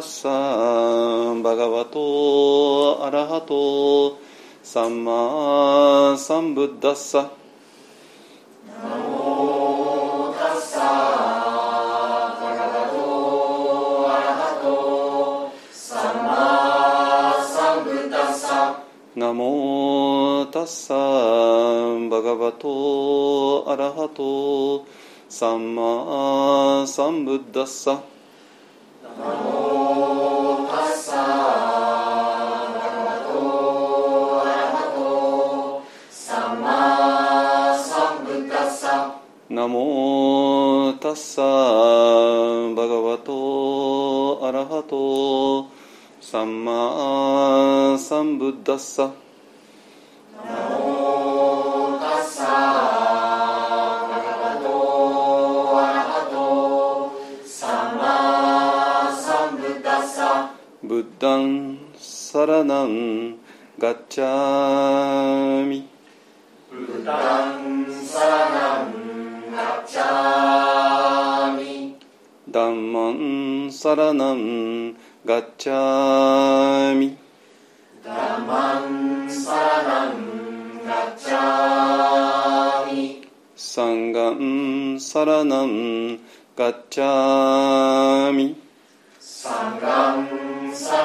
ッサバガワトアラハトサンマサンブッダッサナモタッサバガワトアラハトサンマサンブッダッサナモタッサバガワトアラハトサンマサンブッダッササンブッダッサナモタッサバガワトアラハトサマサンブッダッサブッダンサラナンガッチャミブッダンサラナンガッチャミダンマンサラナンンサラナンガッチャミ。サンガンサ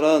ラ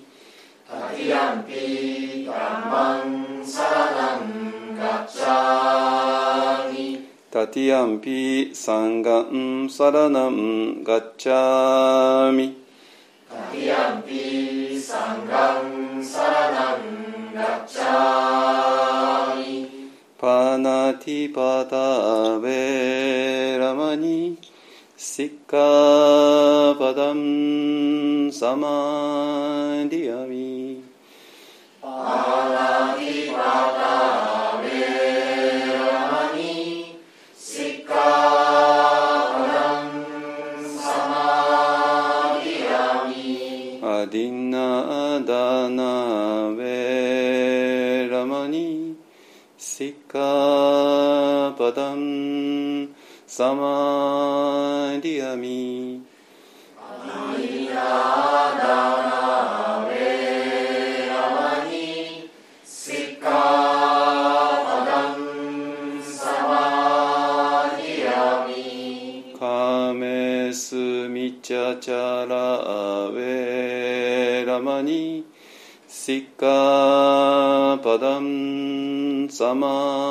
ティアンピサンガンサラナンガッチャミタティアンピサンガンサラナンガッチャミパナティパタベラマニシッカパダンサマディアミパナティパタベカパダンサマディアミシッカパダンサマディアミカメスミチャチャラウェラマニシッカパダンサマ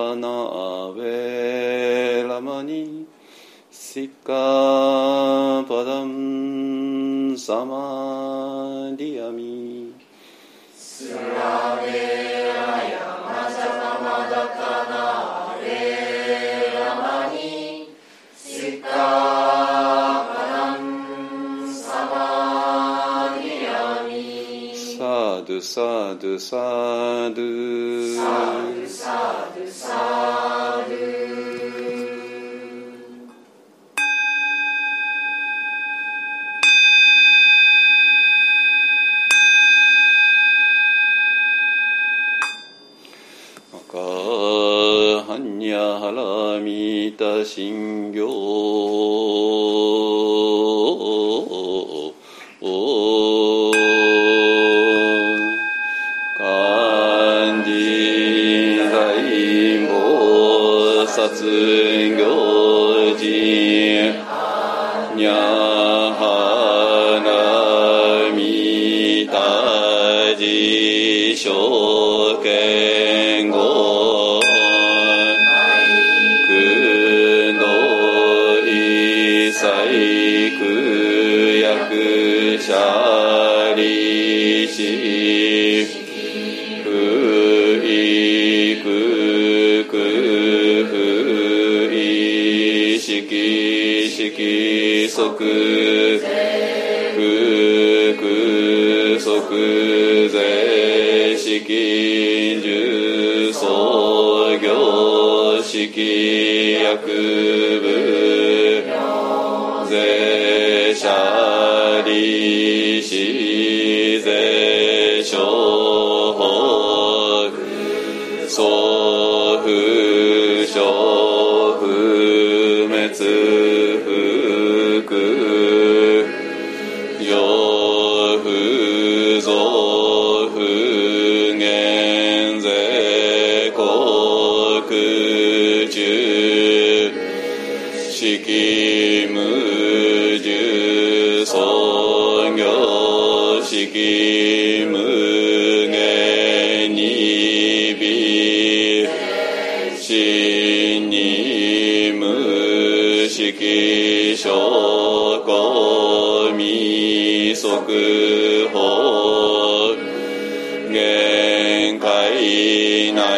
ドゥサドゥサドゥサドゥサド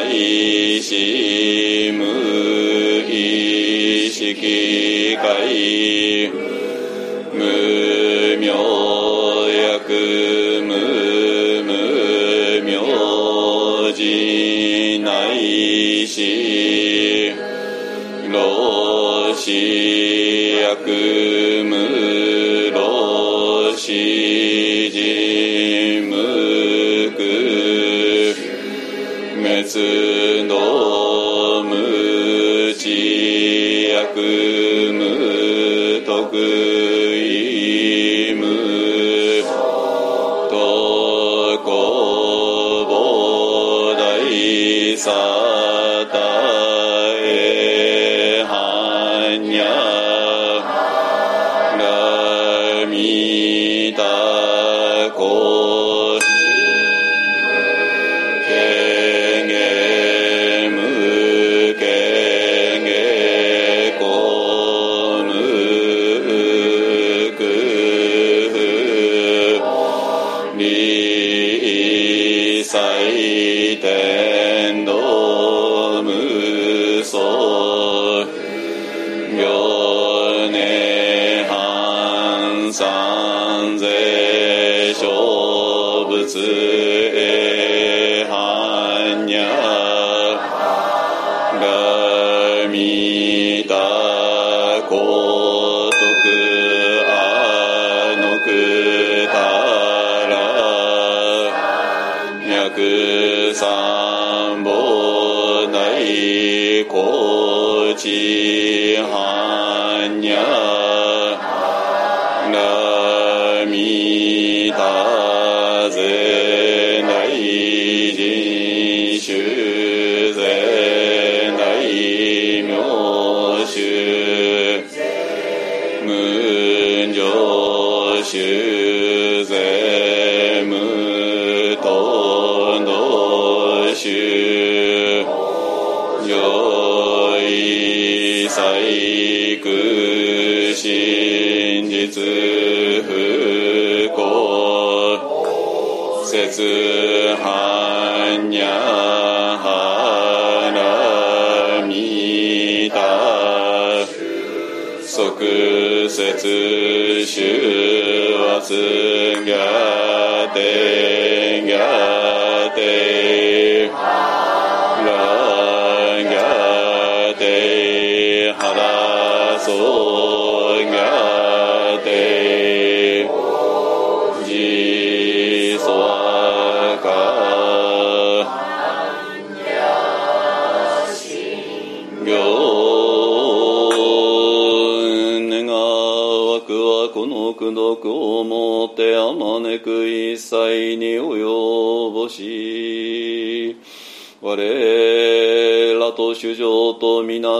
いしむいしきかい無名薬無無名じないし老子薬無老子スの無知悪無得意無とこぼ大さ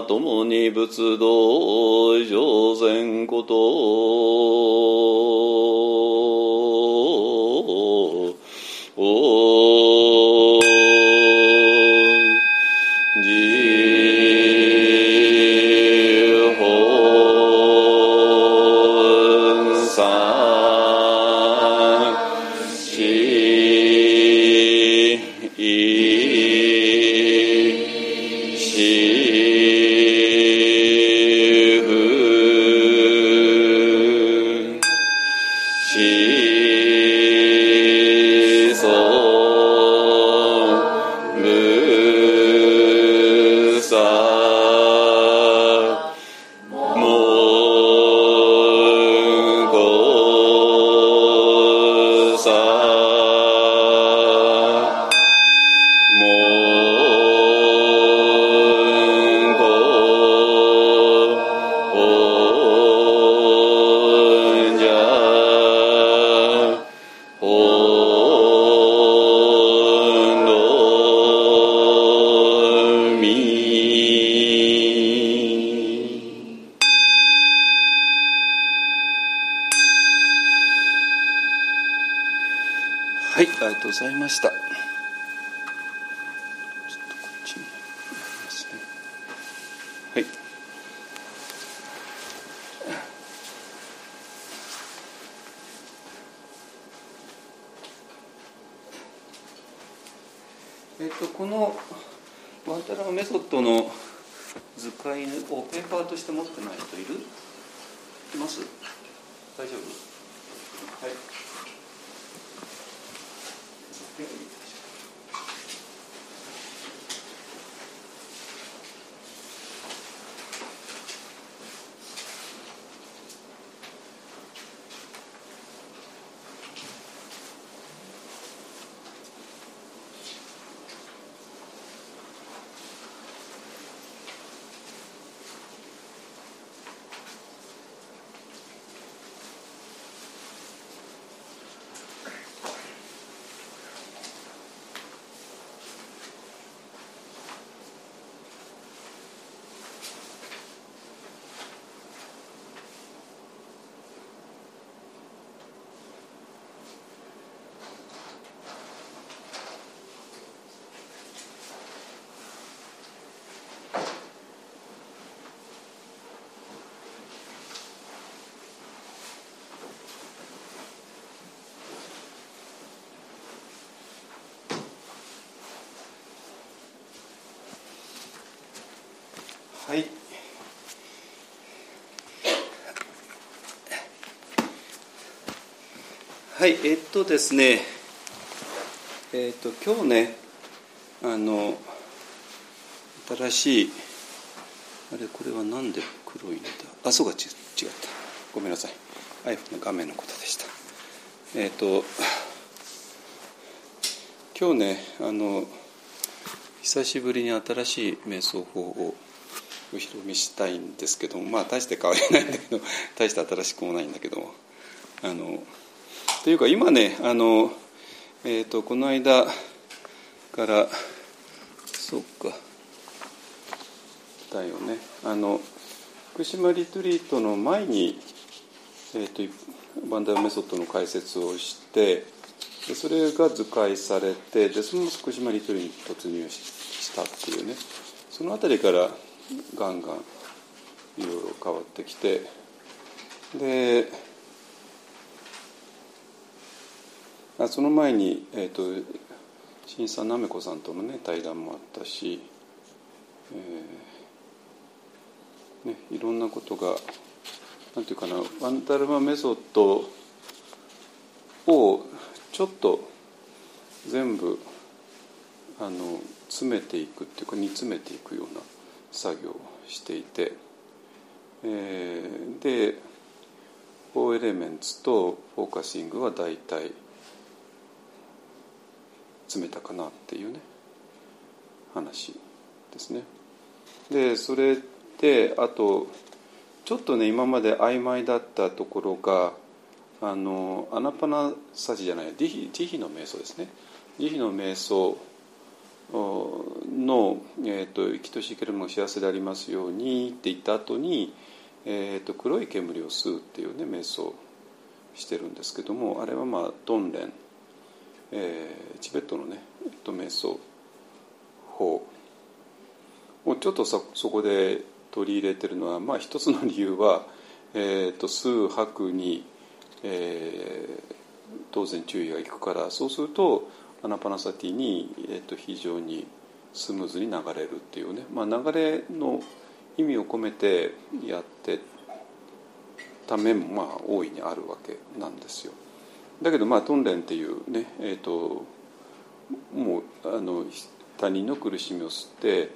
共に仏道ございました。はいえっとですねえっと今日ねあの新しいあれこれは何で黒いんだ？あそうか違った。ごめんなさい。iPhone の画面のことでした。えっと今日ねあの久しぶりに新しい瞑想法をお披露目したいんですけどもまあ大して変わりないんだけど大して新しくもないんだけどもあのというか今ねあの、えーと、この間からそっか。だよね。あの福島リトリートの前に、えーと、バンダーメソッドの解説をしてでそれが図解されてでその福島リトリートに突入したっていうね。その辺りからガンガンいろいろ変わってきて。であその前に、えーと、新さんなめこさんとの、ね、対談もあったし、えーね、いろんなことがなんていうかなワンタルマメソッドをちょっと全部あの詰めていくっていうか煮詰めていくような作業をしていて、えー、で4エレメンツとフォーカシングは大体詰めたかなっていうね話ですね。でそれであとちょっとね今まで曖昧だったところがあのアナパナサジじゃない慈悲慈悲の瞑想ですね慈悲の瞑想の、えーと「生きとし生けるもの幸せでありますように」って言った後に、えーと、黒い煙を吸うっていうね瞑想してるんですけどもあれはまあトンレン、えー、チベットのね、えー、と瞑想法をちょっとそそこで取り入れてるのは、まあ、一つの理由は、えーと、数拍に、えー、当然注意がいくからそうするとアナパナサティに、えーと、非常にスムーズに流れるっていうね、まあ、流れの意味を込めてやってた面もまあ大いにあるわけなんですよ。だけどまあトンレンっていうね、えーと、もうあの他人の苦しみを吸って、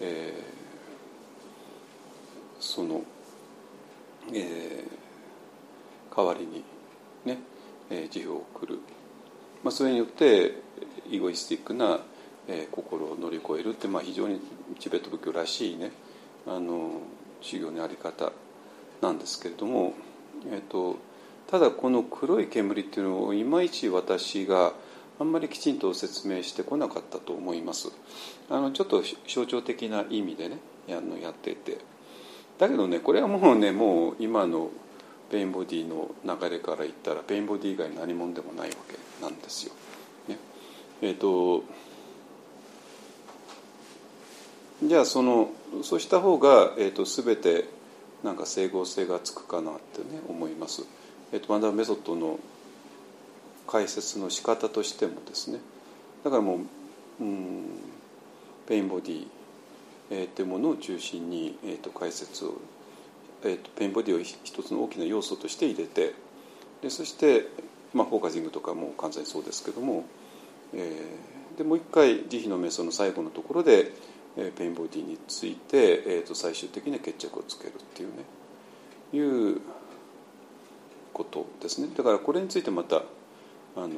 えー、その、えー、代わりにね、えー、慈悲を送る、まあ、それによってイゴイスティックな、えー、心を乗り越えるって、まあ、非常にチベット仏教らしいねあの修行のあり方なんですけれども、えーと、ただこの黒い煙っていうのをいまいち私があんまりきちんと説明してこなかったと思いますあのちょっと象徴的な意味でねやのやっててだけどねこれはもうねもう今の pain body の流れから言ったら pain body 以外何者でもないわけなんですよ。えっ、ー、とじゃあそのそうした方が、えーと、全てなんか整合性がつくかなってね思います。えーと、ワンダルマメソッドの解説の仕方としてもですねだからもう、うん、 pain body、えー、っていうものを中心に、えーと、解説を、えー、と pain body を一つの大きな要素として入れてでそして、まあ、フォーカシングとかも完全にそうですけどもえー、でもう一回慈悲の瞑想の最後のところで、えー、 pain body について、えー、と最終的に決着をつけるっていうねいうことですね。だからこれについてまたあの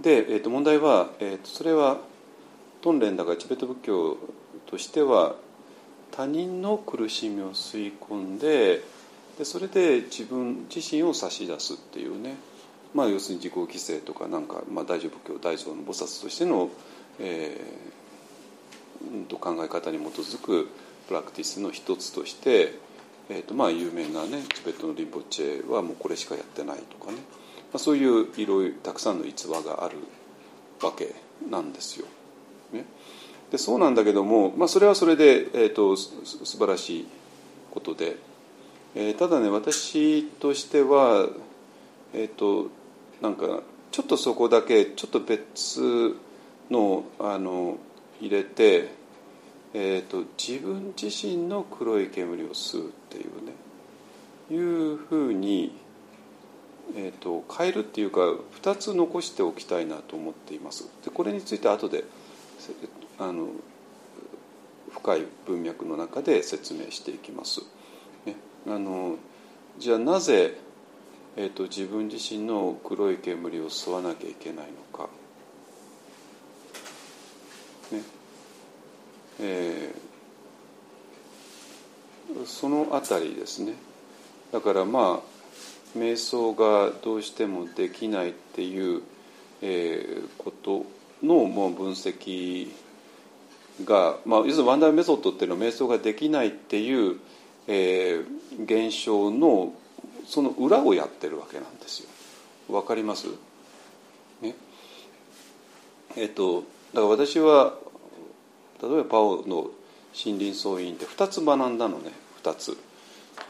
で、えー、と問題は、えー、とそれはトンレンだからチベット仏教としては他人の苦しみを吸い込んででそれで自分自身を差し出すっていうね。まあ、要するに自己規制とかなんか、まあ、大乗仏教大乗の菩薩としての、えー、と考え方に基づくプラクティスの一つとして、えーとまあ、有名なねチベットのリンポチェはもうこれしかやってないとかね、まあ、そういういろいろたくさんの逸話があるわけなんですよ。ね、でそうなんだけども、まあ、それはそれで、えーと、す素晴らしいことで、えー、ただね私としてはえっ、ー、となんかちょっとそこだけちょっと別のあの入れて、えーと、自分自身の黒い煙を吸うっていうねいうふうに、えーと、変えるっていうか2つ残しておきたいなと思っています。でこれについて後であの深い文脈の中で説明していきます。ね、あのじゃあなぜえーと、自分自身の黒い煙を吸わなきゃいけないのか、えー、そのあたりですねだからまあ瞑想がどうしてもできないっていう、えー、ことのもう分析が、まあ、要するにワンダーメソッドっていうのは瞑想ができないっていう、えー、現象のその裏をやってるわけなんですよ。わかります？ね。えっとだから私は例えばパオの森林総員って2つ学んだのね2つ。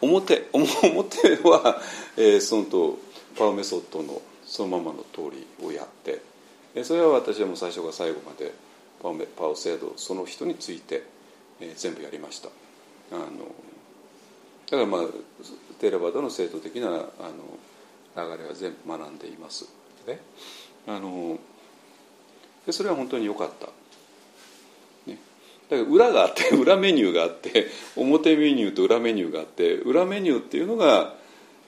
表 表は、えー、そのとパオメソッドのそのままの通りをやってそれは私はもう最初から最後までパオメパオ制度その人について、えー、全部やりました。あのだからまあテーラバードの制度的なあの流れは全部学んでいます。であのでそれは本当に良かっただから裏があって 裏メニューがあって表メニューと裏メニューがあって裏メニューっていうのが、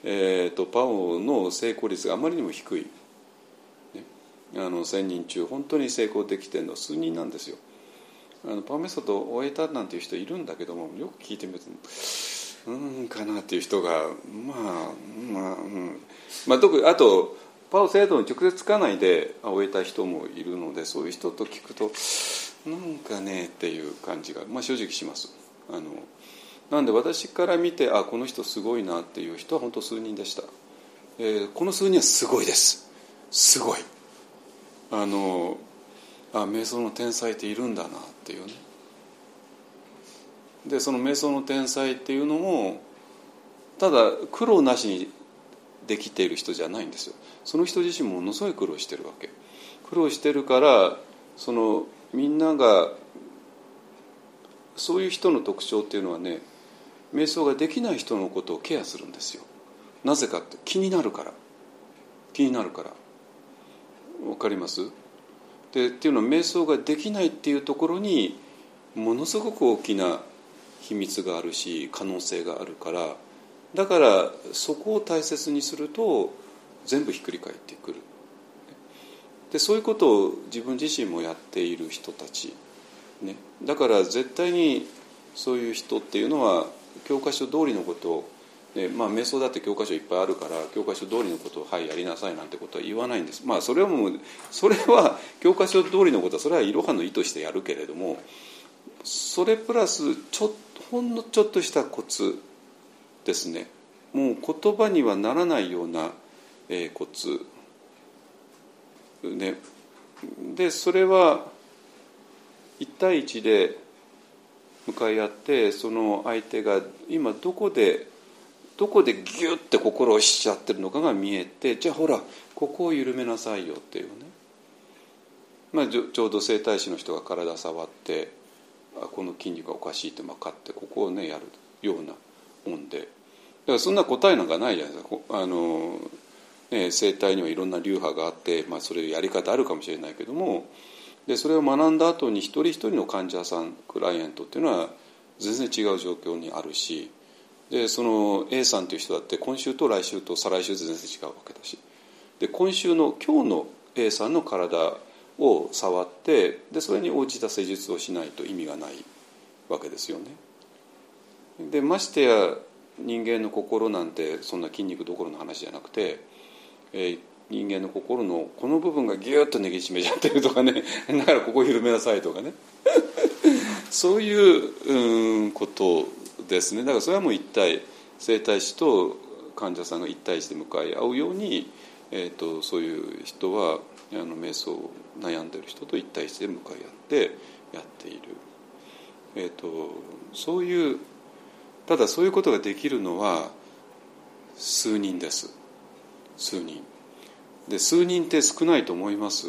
えーと、パオの成功率があまりにも低い、ね、あの1,000人中本当に成功できてるのは数人なんですよ。あのパオメソッドを終えたなんていう人いるんだけどもよく聞いてみるとうんかなっていう人がまあまあうん。まあ特にあとパオ制度に直接つかないで終えた人もいるのでそういう人と聞くとなんかねっていう感じが、まあ、正直します。あのなんで私から見てあこの人すごいなっていう人は本当数人でした、えー、この数人はすごいです。すごい。あのあ瞑想の天才っているんだなっていうね。でその瞑想の天才っていうのもただ苦労なしにできている人じゃないんですよ。その人自身ものすごい苦労してるわけ。苦労してるからそのみんながそういう人の特徴っていうのはね瞑想ができない人のことをケアするんですよ。なぜかって気になるから。気になるから。わかります？でっていうのは瞑想ができないっていうところにものすごく大きな秘密があるし可能性があるから。だからそこを大切にすると全部ひっくり返ってくる。でそういうことを自分自身もやっている人たち、ね、だから絶対にそういう人っていうのは教科書通りのことを、ねまあ、瞑想だって教科書いっぱいあるから教科書通りのことをはいやりなさいなんてことは言わないんです。まあそれはもうそれは教科書通りのことはそれはいろはの意図してやるけれどもそれプラスちょほんのちょっとしたコツ。ですね。もう言葉にはならないような、えー、コツ。ね、でそれは1対1で向かい合ってその相手が今どこでどこでギュッて心をしちゃってるのかが見えてじゃあほらここを緩めなさいよっていうね、まあ、ちょうど整体師の人が体触ってあこの筋肉がおかしいって分かってここをねやるようなもんで。だからそんな答えなんかないじゃないですか。あのね、生態にはいろんな流派があって、まあ、それやり方あるかもしれないけどもでそれを学んだ後に一人一人の患者さんクライアントっていうのは全然違う状況にあるしでその A さんという人だって今週と来週と再来週全然違うわけだしで今週の今日の A さんの体を触ってでそれに応じた施術をしないと意味がないわけですよね。でましてや人間の心なんてそんな筋肉どころの話じゃなくてえー、人間の心のこの部分がギュッと握りしめちゃってるとかね。だからここ緩めなさいとかね。そういう、うん、ことですね。だからそれはもう一体整体師と患者さんが一対一で向かい合うように、えーと、そういう人はあの瞑想を悩んでる人と一対一で向かい合ってやっている、えーとそういうただそういうことができるのは数人です。数人。で数人って少ないと思います？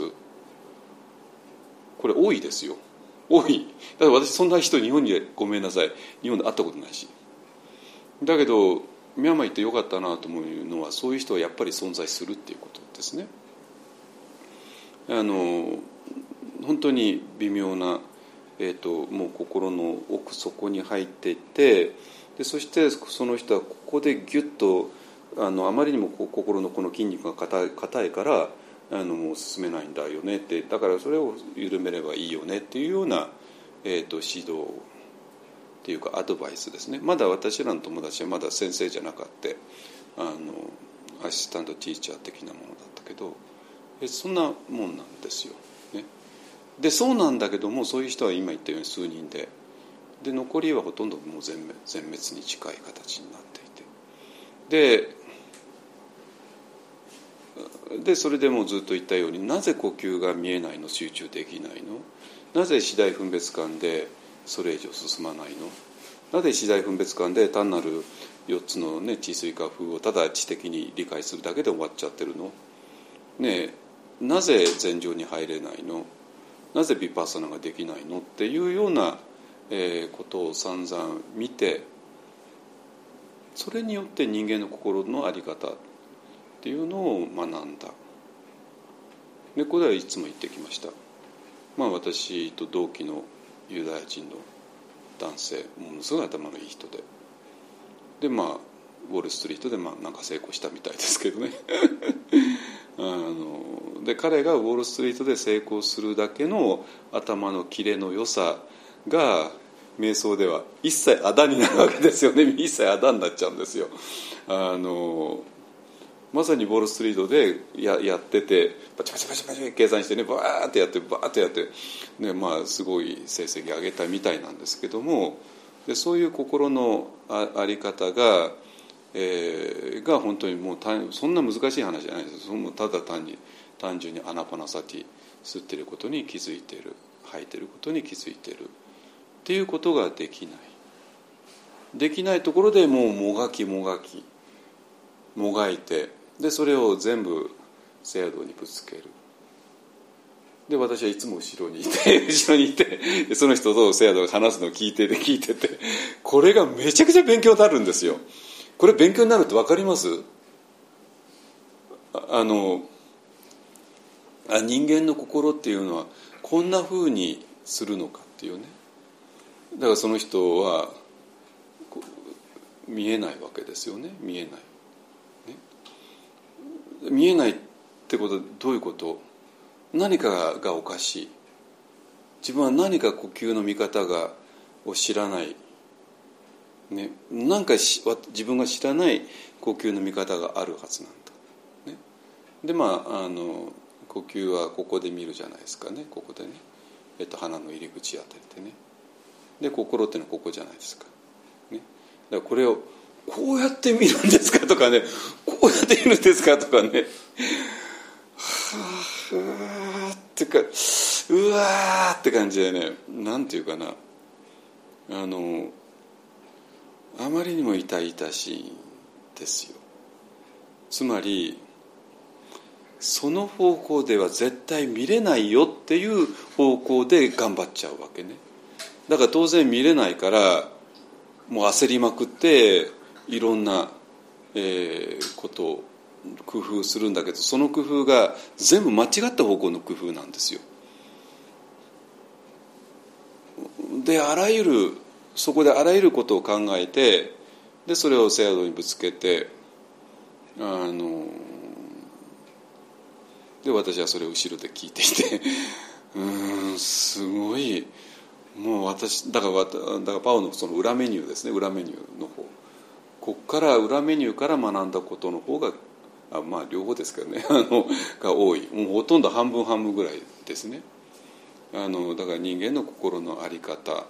これ多いですよ。多い。だから私そんな人日本にごめんなさい。日本で会ったことないし。だけどミャンマー行ってよかったなと思うのはそういう人はやっぱり存在するっていうことですね。あの本当に微妙な、えーと、もう心の奥底に入っていてでそしてその人はここでギュッとあのあまりにも心のこの筋肉が硬いからあのもう進めないんだよねってだからそれを緩めればいいよねっていうような、えーと、指導っていうかアドバイスですね。まだ私らの友達はまだ先生じゃなかってあのアシスタントティーチャー的なものだったけどえそんなもんなんですよ。ね、でそうなんだけどもそういう人は今言ったように数人でで残りはほとんどもう全全滅に近い形になっていて。ででそれでもずっと言ったようになぜ呼吸が見えないの集中できないの？なぜ次第分別感でそれ以上進まないの？なぜ次第分別感で単なる4つの、ね、地水化風をただ知的に理解するだけで終わっちゃってるの？ねなぜ禅情に入れないの？なぜヴィパッサナができないの？っていうような、えー、ことを散々見てそれによって人間の心の在り方っていうのを学んだ。でこれはいつも言ってきました。まあ私と同期のユダヤ人の男性ものすごい頭のいい人で。でまあウォール・ストリートでまあなんか成功したみたいですけどね。あので彼がウォール・ストリートで成功するだけの頭のキレの良さが瞑想では一切あだになるわけですよね。一切あだになっちゃうんですよ。あのまさにウォール・ストリートでややっててパチパチパチパチ計算してねバーってやってバーってやって、ねまあ、すごい成績上げたみたいなんですけどもでそういう心のああり方が、えー、が本当にもうそんな難しい話じゃないです。もうただ単に単純にアナパナサティ吸ってることに気づいてる吐いてることに気づいてる。っていうことができない。できないところでもうもがきもがきもがいてでそれを全部制度にぶつける。で私はいつも後ろにいて 後ろにいてその人と制度が話すのを聞いてて聞いててこれがめちゃくちゃ勉強になるんですよ。これ勉強になるって分かります？あのあ人間の心っていうのはこんなふうにするのかっていうね。だからその人は見えないわけですよね。見えない。見えないってことはどういうこと？何かがおかしい。自分は何か呼吸の見方がを知らない、ね、何か自分が知らない呼吸の見方があるはずなんだ、ね、でまああの呼吸はここで見るじゃないですかね。ここでね、えっと、鼻の入り口あたりでね。で心っていうのはここじゃないですか、ね、だからこれをこうやって見るんですかとかね。こうやって見るんですかとかね。はあってかうわーって感じでね。なんていうかな。あのあまりにも痛々しいんですよ。つまりその方向では絶対見れないよっていう方向で頑張っちゃうわけね。だから当然見れないからもう焦りまくっていろんな、えー、ことを工夫するんだけどその工夫が全部間違った方向の工夫なんですよ。であらゆるそこであらゆることを考えてでそれを制度にぶつけてあので私はそれを後ろで聞いていて うんすごい。もう私だからだからパオのその裏メニューですね。裏メニューの方。ここから裏メニューから学んだことの方があまあ両方ですけどね。あのが多い。もうほとんど半分半分ぐらいですね。あのだから人間の心の在り方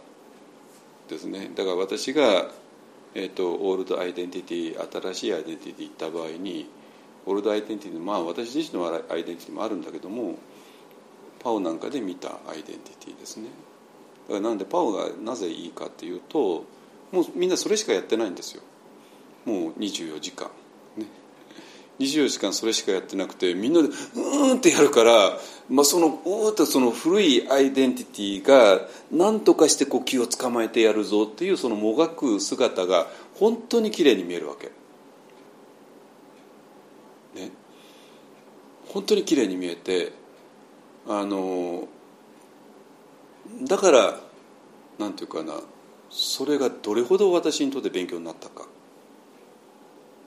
ですね。だから私が、えーと、オールドアイデンティティ新しいアイデンティティ行った場合にオールドアイデンティティまあ私自身のアイデンティティもあるんだけどもパオなんかで見たアイデンティティですね。だからなんでパオがなぜいいかっていうともうみんなそれしかやってないんですよ。もう24時間。ね。24時間それしかやってなくてみんなでうーんってやるから、まあ、そのうーっとその古いアイデンティティが何とかして呼吸を捕まえてやるぞっていうそのもがく姿が本当に綺麗に見えるわけ。ね、本当に綺麗に見えてあのだからなんていうかなそれがどれほど私にとって勉強になったか。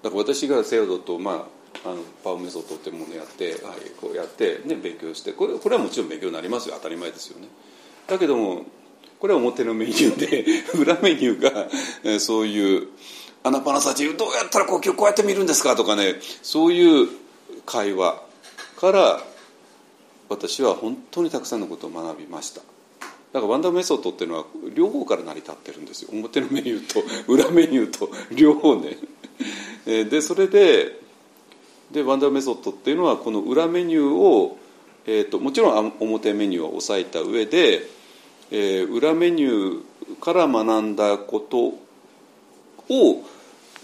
だから私がセオドと、まあ、あのパウメソッドってものをやって、はい、こうやって、ね、勉強してこれこれはもちろん勉強になりますよ。当たり前ですよね。だけどもこれは表のメニューで 裏メニューが、えー、そういう「アナパナサチどうやったら呼吸こうやって見るんですか?」とかねそういう会話から私は本当にたくさんのことを学びました。だからワンダーメソッドっていうのは両方から成り立ってるんですよ。表のメニューと 裏メニューと両方ね。でそれででワンダーメソッドっていうのはこの裏メニューを、えーと、もちろん表メニューは押さえた上で、えー、裏メニューから学んだことを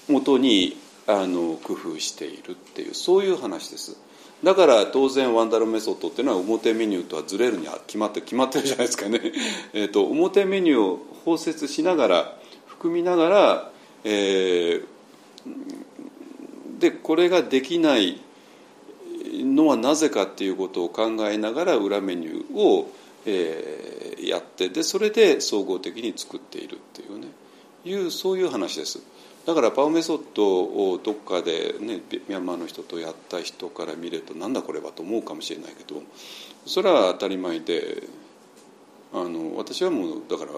もとにあの工夫しているっていうそういう話です。だから当然ワンダルメソッドっていうのは表メニューとはずれるには決まって決まってるじゃないですかね えと表メニューを包摂しながら含みながら、えー、でこれができないのはなぜかっていうことを考えながら裏メニューを、えー、やってでそれで総合的に作っているっていうねいうそういう話です。だからパウメソッドをどっかで、ね、ミャンマーの人とやった人から見るとなんだこれはと思うかもしれないけどそれは当たり前であの私はもうだから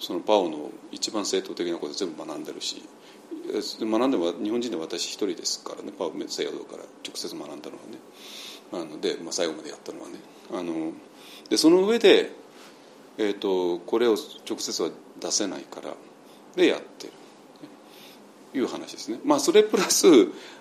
そのパオの一番正統的なこと全部学んでるし学んでも日本人で私一人ですからねパウ西洋から直接学んだのはね。なので、まあ、最後までやったのはね。あのでその上で、えーと、これを直接は出せないからでやってるいう話ですねまあそれプラス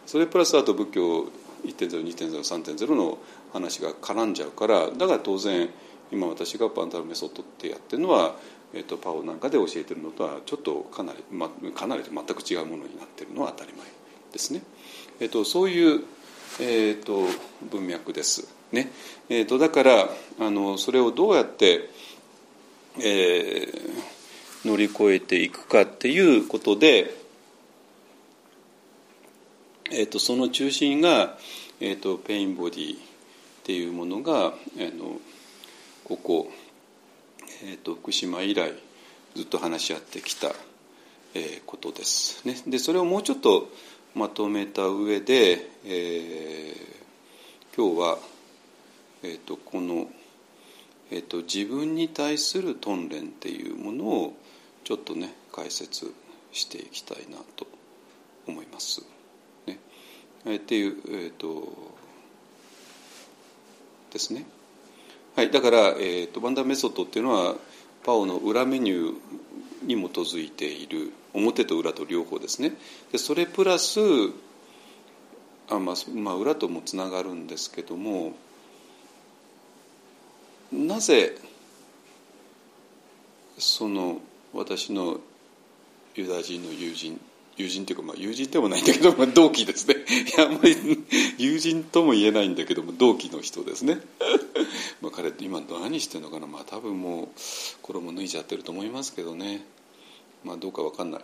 それプラスあと仏教1.02.03.0の話が絡んじゃうからだから当然今私がパンタルメソッドってやってるのはえーと、パオなんかで教えてるのとはちょっとかなり、ま、かなり全く違うものになってるのは当たり前ですね。えーと、そういう、えーと、文脈です。ねえー、とだからあのそれをどうやって、えー、乗り越えていくかっていうことで、えー、とその中心が、えー、とペインボディっていうものがあのここえーと、福島以来ずっと話し合ってきた、えー、ことです、ね。でそれをもうちょっとまとめた上で、えー、今日は、えーと、この、えーと、自分に対する鍛錬っていうものをちょっとね解説していきたいなと思います。ね、え、っていう、えー、とですね。はい、だから、えーと、バンダーメソッドっていうのはパオの裏メニューに基づいている表と裏と両方ですねでそれプラスあ、まあまあ、裏ともつながるんですけどもなぜその私のユダヤ人の友人友人っていうか、まあ、友人でもないんだけど、まあ、同期ですね。いやあんまり友人とも言えないんだけども同期の人ですね。まあ彼今何してるのかな。まあ多分もう衣脱いじゃってると思いますけどね。まあどうか分かんない。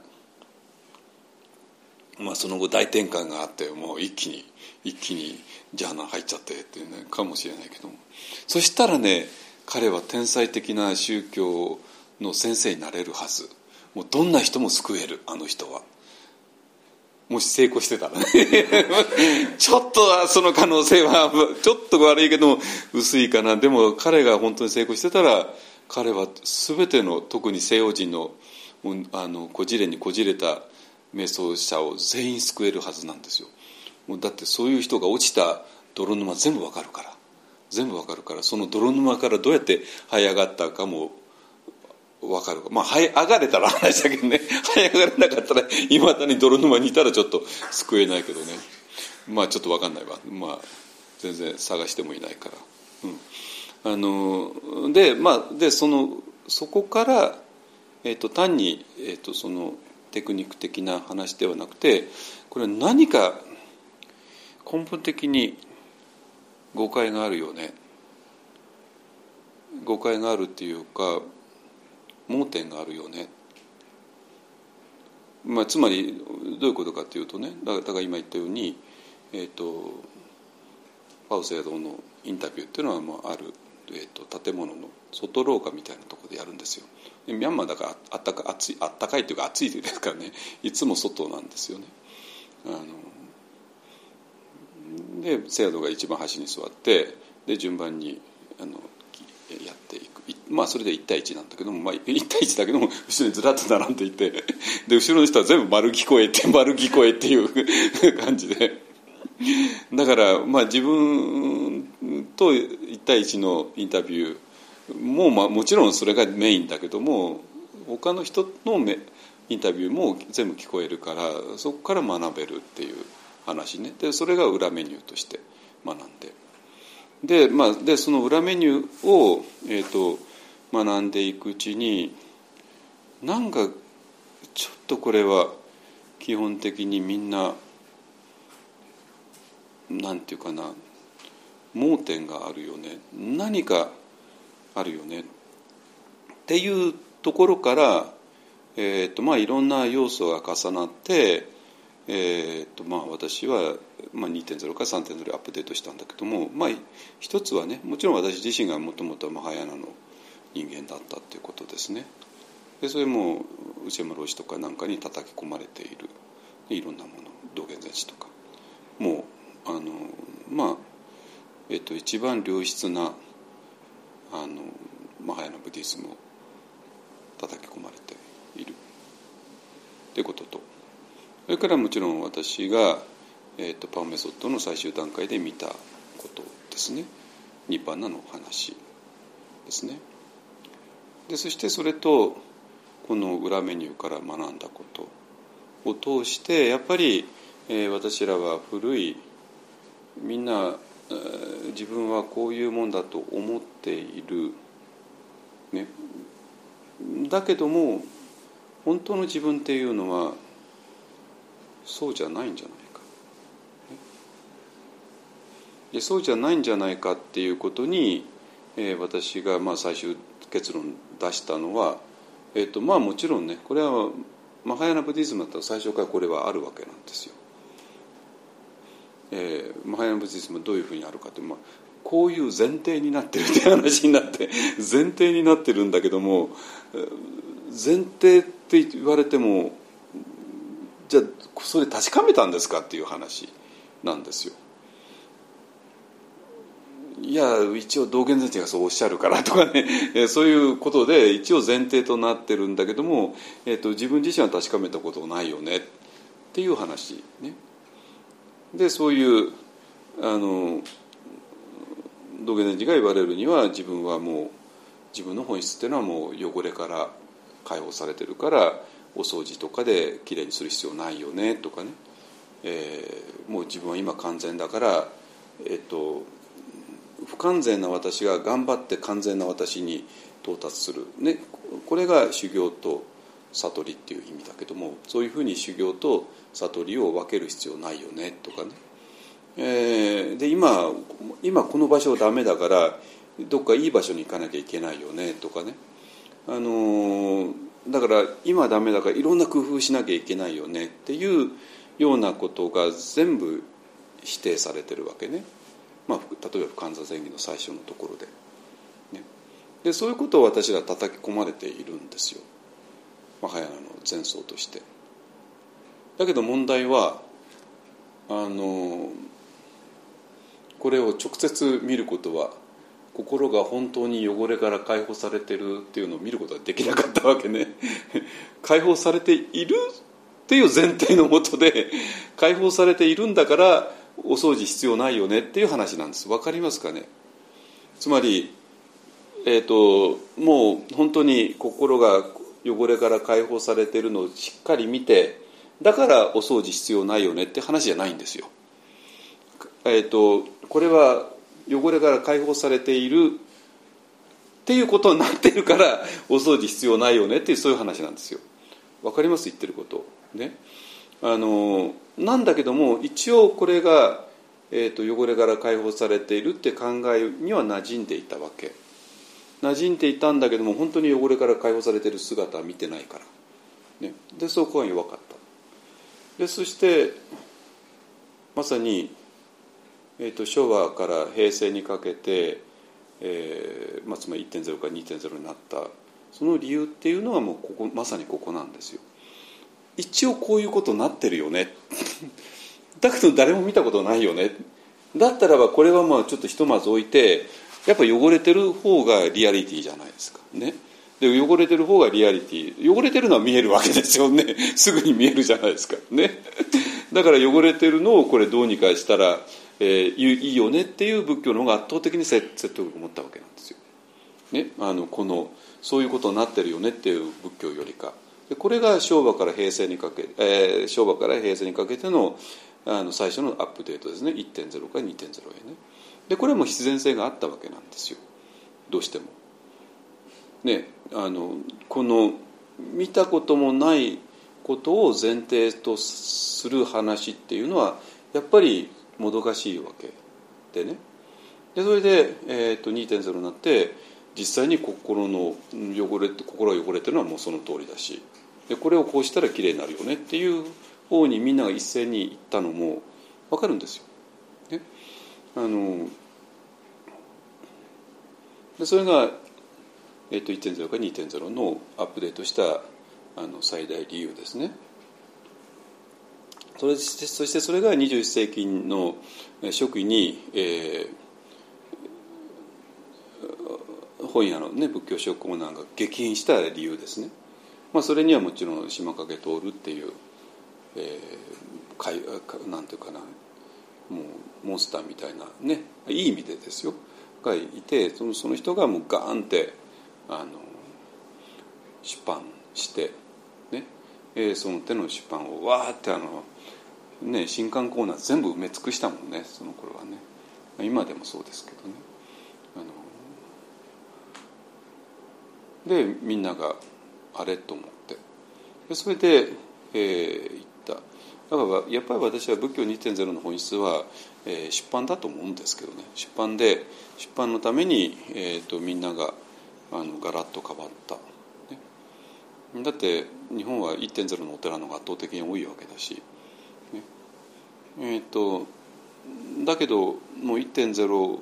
まあその後大転換があってもう一気に一気にジャーナ入っちゃってっていうねかもしれないけども。そしたらね彼は天才的な宗教をの先生になれるはず。もうどんな人も救えるあの人は。もし成功してたらね。ちょっとはその可能性はちょっと悪いけど薄いかな。でも彼が本当に成功してたら彼は全ての特に西洋人のあのこじれにこじれた瞑想者を全員救えるはずなんですよ。もうだってそういう人が落ちた泥沼全部わかるから。全部わかるから。その泥沼からどうやって這い上がったかも分かる。まあ上がれたら 話だけどね。這い上がれなかったらいまだに泥沼にいたらちょっと救えないけどね。まあちょっと分かんないわ。まあ全然探してもいないから、うん、あのでまあでそのそこから、えーと、単に、えーと、そのテクニック的な話ではなくてこれは何か根本的に誤解があるよね。誤解があるっていうか盲点があるよね、まあ、つまりどういうことかというとねだから今言ったように、えーと、パウセイドのインタビューっていうのはもうある、えーと、建物の外廊下みたいなところでやるんですよ。ミャンマーだからあったか暑いあったかいというか暑いですからね。いつも外なんですよね。あのでセアドが一番端に座ってで順番にあのやっていく。まあそれで1対1なんだけども、まあ、1対1だけども 後ろにずらっと並んでいてで後ろの人は全部丸聞こえて丸聞こえっていう感じで。だからまあ自分と1対1のインタビューもまあもちろんそれがメインだけども他の人のインタビューも全部聞こえるからそこから学べるっていう話ね。でそれが裏メニューとして学んで。で,、まあ、でその裏メニューを、えーと学んでいくうちになんかちょっとこれは基本的にみんななんていうかな盲点があるよね。何かあるよね。っていうところから、えーとまあ、いろんな要素が重なって、えーとまあ、私は、まあ、2.0から3.0アップデートしたんだけども、まあ、一つはねもちろん私自身がもともとマハヤナの人間だったっていうことですね。でそれも内山老師とかなんかに叩き込まれている。いろんなもの道元禅師とか。もうあのまあえっと一番良質なあのマハヤナブディズムを叩き込まれている。ということと。それからもちろん私が、えーと、パンメソッドの最終段階で見たことですね。ニッパンナの話ですね。でそしてそれとこの裏メニューから学んだことを通してやっぱり、えー、私らは古いみんな、えー、自分はこういうもんだと思っている、ね、だけども本当の自分っていうのはそうじゃないんじゃないかでそうじゃないんじゃないかっていうことに、えー、私がまあ最終結論出したのは、えーとまあ、もちろんねこれはマハヤナブディズムだったら最初からこれはあるわけなんですよ。えー、マハヤナブディズムはどういうふうにあるかって、まあ、こういう前提になってるって話になって 前提になってるんだけども前提って言われてもじゃあそれ確かめたんですかっていう話なんですよ。いや一応道元先生がそうおっしゃるからとかね。そういうことで一応前提となってるんだけども、えーと、自分自身は確かめたことないよね。っていう話ね。でそういうあの道元先生が言われるには自分はもう自分の本質っていうのはもう汚れから解放されてるからお掃除とかできれいにする必要ないよねとかね、えー、もう自分は今完全だから、えっと、不完全な私が頑張って完全な私に到達する、ね、これが修行と悟りっていう意味だけどもそういうふうに修行と悟りを分ける必要ないよねとかね、えー、で今今この場所ダメだからどっかいい場所に行かなきゃいけないよねとかね。あのー、だから今ダメだからいろんな工夫しなきゃいけないよねっていうようなことが全部否定されてるわけね、まあ、例えば不完座前儀の最初のところで,、ね、でそういうことを私ら叩き込まれているんですよ。マハヤナの前奏として。だけど問題はあのこれを直接見ることは心が本当に汚れから解放されてるっていうのを見ることができなかったわけね。解放されているっていう前提のもとで解放されているんだからお掃除必要ないよねっていう話なんです分かりますかね？つまり、えーと、もう本当に心が汚れから解放されてるのをしっかり見てだからお掃除必要ないよねって話じゃないんですよ。えーとこれは汚れから解放されているっていうことになってるからお掃除必要ないよねっていうそういう話なんですよ。わかります？言ってること。ね。あのなんだけども一応これが、えーと、汚れから解放されているって考えには馴染んでいたわけ。馴染んでいたんだけども本当に汚れから解放されている姿は見てないから。ね、でそこは弱かった。でそしてまさにえーと、昭和から平成にかけて、えーまあ、つまり1.0から2.0になったその理由っていうのはもうここまさにここなんですよ。一応こういうことになってるよね。だけど誰も見たことないよね。だったらばこれはまあちょっとひとまず置いてやっぱ汚れてる方がリアリティじゃないですか。ね。で汚れてる方がリアリティ。汚れてるのは見えるわけですよね。すぐに見えるじゃないですか。ね。だから汚れてるのをこれどうにかしたらえー、いいよねっていう仏教の方が圧倒的に説得力を持ったわけなんですよ。ね、あのこのそういうことになってるよねっていう仏教よりか。でこれが昭和から平成にかけ、えー、昭和から平成にかけてのあの最初のアップデートですね。1.0から2.0へね。でこれも必然性があったわけなんですよ。どうしても。ねあのこの見たこともないことを前提とする話っていうのはやっぱりもどかしいわけでね。でそれで、えー、と2.0になって実際に心の汚れ心が汚れてるのはもうその通りだし。でこれをこうしたらきれいになるよねっていう方にみんなが一斉に行ったのも分かるんですよ。ね、あのでそれが、えっと、1.0か2.0のアップデートしたあの最大理由ですね。それそしてそれが21世紀の初期に、えー、本屋の、ね、仏教書コーナーが激変した理由ですね。まあ、それにはもちろん島影徹っていう、えー、かいなんていうかなもうモンスターみたいなねいい意味でですよ。がいてそのその人がもうガーンってあの出版してね、えー、その手の出版をわーってあのね、新刊コーナー全部埋め尽くしたもんねその頃はね。今でもそうですけどね。あのでみんながあれと思って。でそれで、えー、言った。だからやっぱり私は仏教2.0の本質は、えー、出版だと思うんですけどね。出版で出版のために、えーと、みんながあのガラッと変わった、ね、だって日本は1.0のお寺の方が圧倒的に多いわけだし。えーと、だけどもう1.0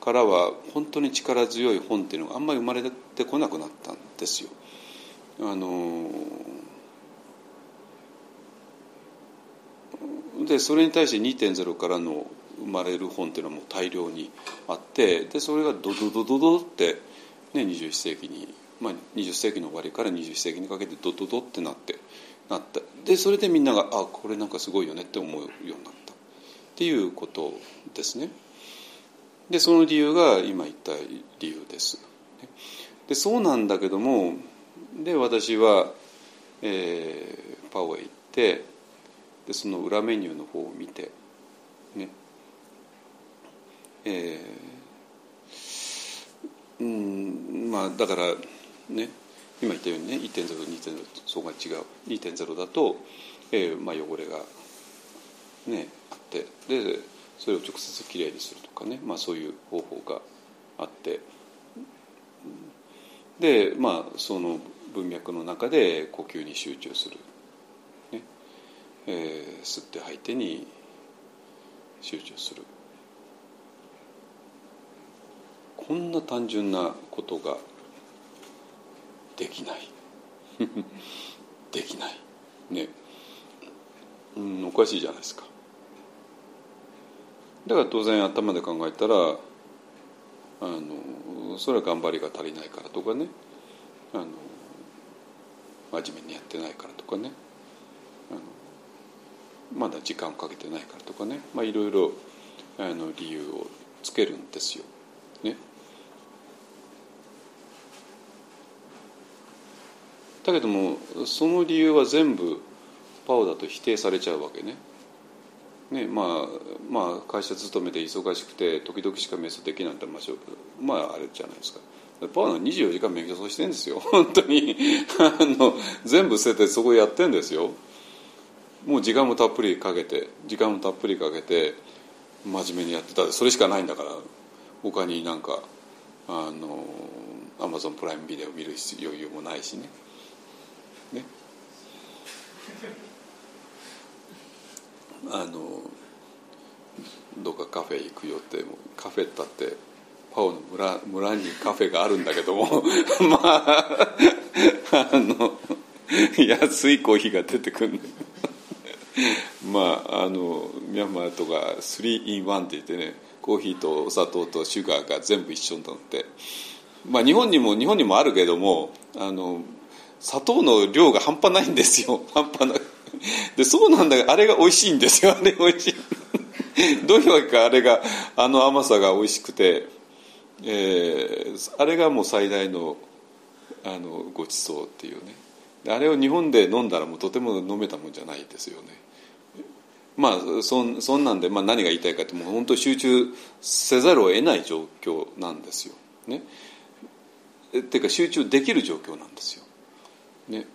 からは本当に力強い本っていうのがあんまり生まれてこなくなったんですよ。あのでそれに対して2.0からの生まれる本っていうのはもう大量にあってでそれがドドドドドって、ね、21世紀に、まあ、20世紀の終わりから21世紀にかけてドドドってなってなったでそれでみんながあこれなんかすごいよねって思うようになったっていうことですね。でその理由が今言った理由です。でそうなんだけどもで私は、えー、パオへ行ってでその裏メニューの方を見てね。えー、うんまあだからね。今言ったようにね1.02.0そこが違う。2.0だと、えーまあ、汚れがねあってでそれを直接きれいにするとかね、まあ、そういう方法があって。でまあその文脈の中で呼吸に集中する、ね。えー、吸って吐いてに集中する。こんな単純なことができない。できない。ね。うんおかしいじゃないですか。だから当然頭で考えたらあのそれは頑張りが足りないからとかねあの真面目にやってないからとかねまだ時間をかけてないからとかね、まあ、いろいろあの理由をつけるんですよ。ね、だけどもその理由は全部パオだと否定されちゃうわけね。ねまあまあ会社勤めて忙しくて時々しか瞑想できないんだまあ、まあ、あれじゃないですか。パワーの24時間勉強してるんですよ。本当に。あの全部捨ててそこやってんですよ。もう時間もたっぷりかけて時間もたっぷりかけて真面目にやってた。それしかないんだから。他になんかあのアマゾンプライムビデオ見る余裕もないしね。ね。あのどっかカフェ行くよってカフェったってパオの村村にカフェがあるんだけども まああの安いコーヒーが出てくる。まああのミャンマーとか 3in1 って言ってねコーヒーとお砂糖とシュガーが全部一緒になって。まあ日本にも日本にもあるけどもあの砂糖の量が半端ないんですよ。半端ない。でそうなんだあれが美味しいんですよ。あれ美味しい。どういうわけかあれがあの甘さが美味しくてえー、あれがもう最大のあのごちそうっていうね。あれを日本で飲んだらもうとても飲めたもんじゃないですよね。まあそそんなんで、まあ、何が言いたいかってもう本当集中せざるを得ない状況なんですよ。ね。っていうか集中できる状況なんですよ。ね。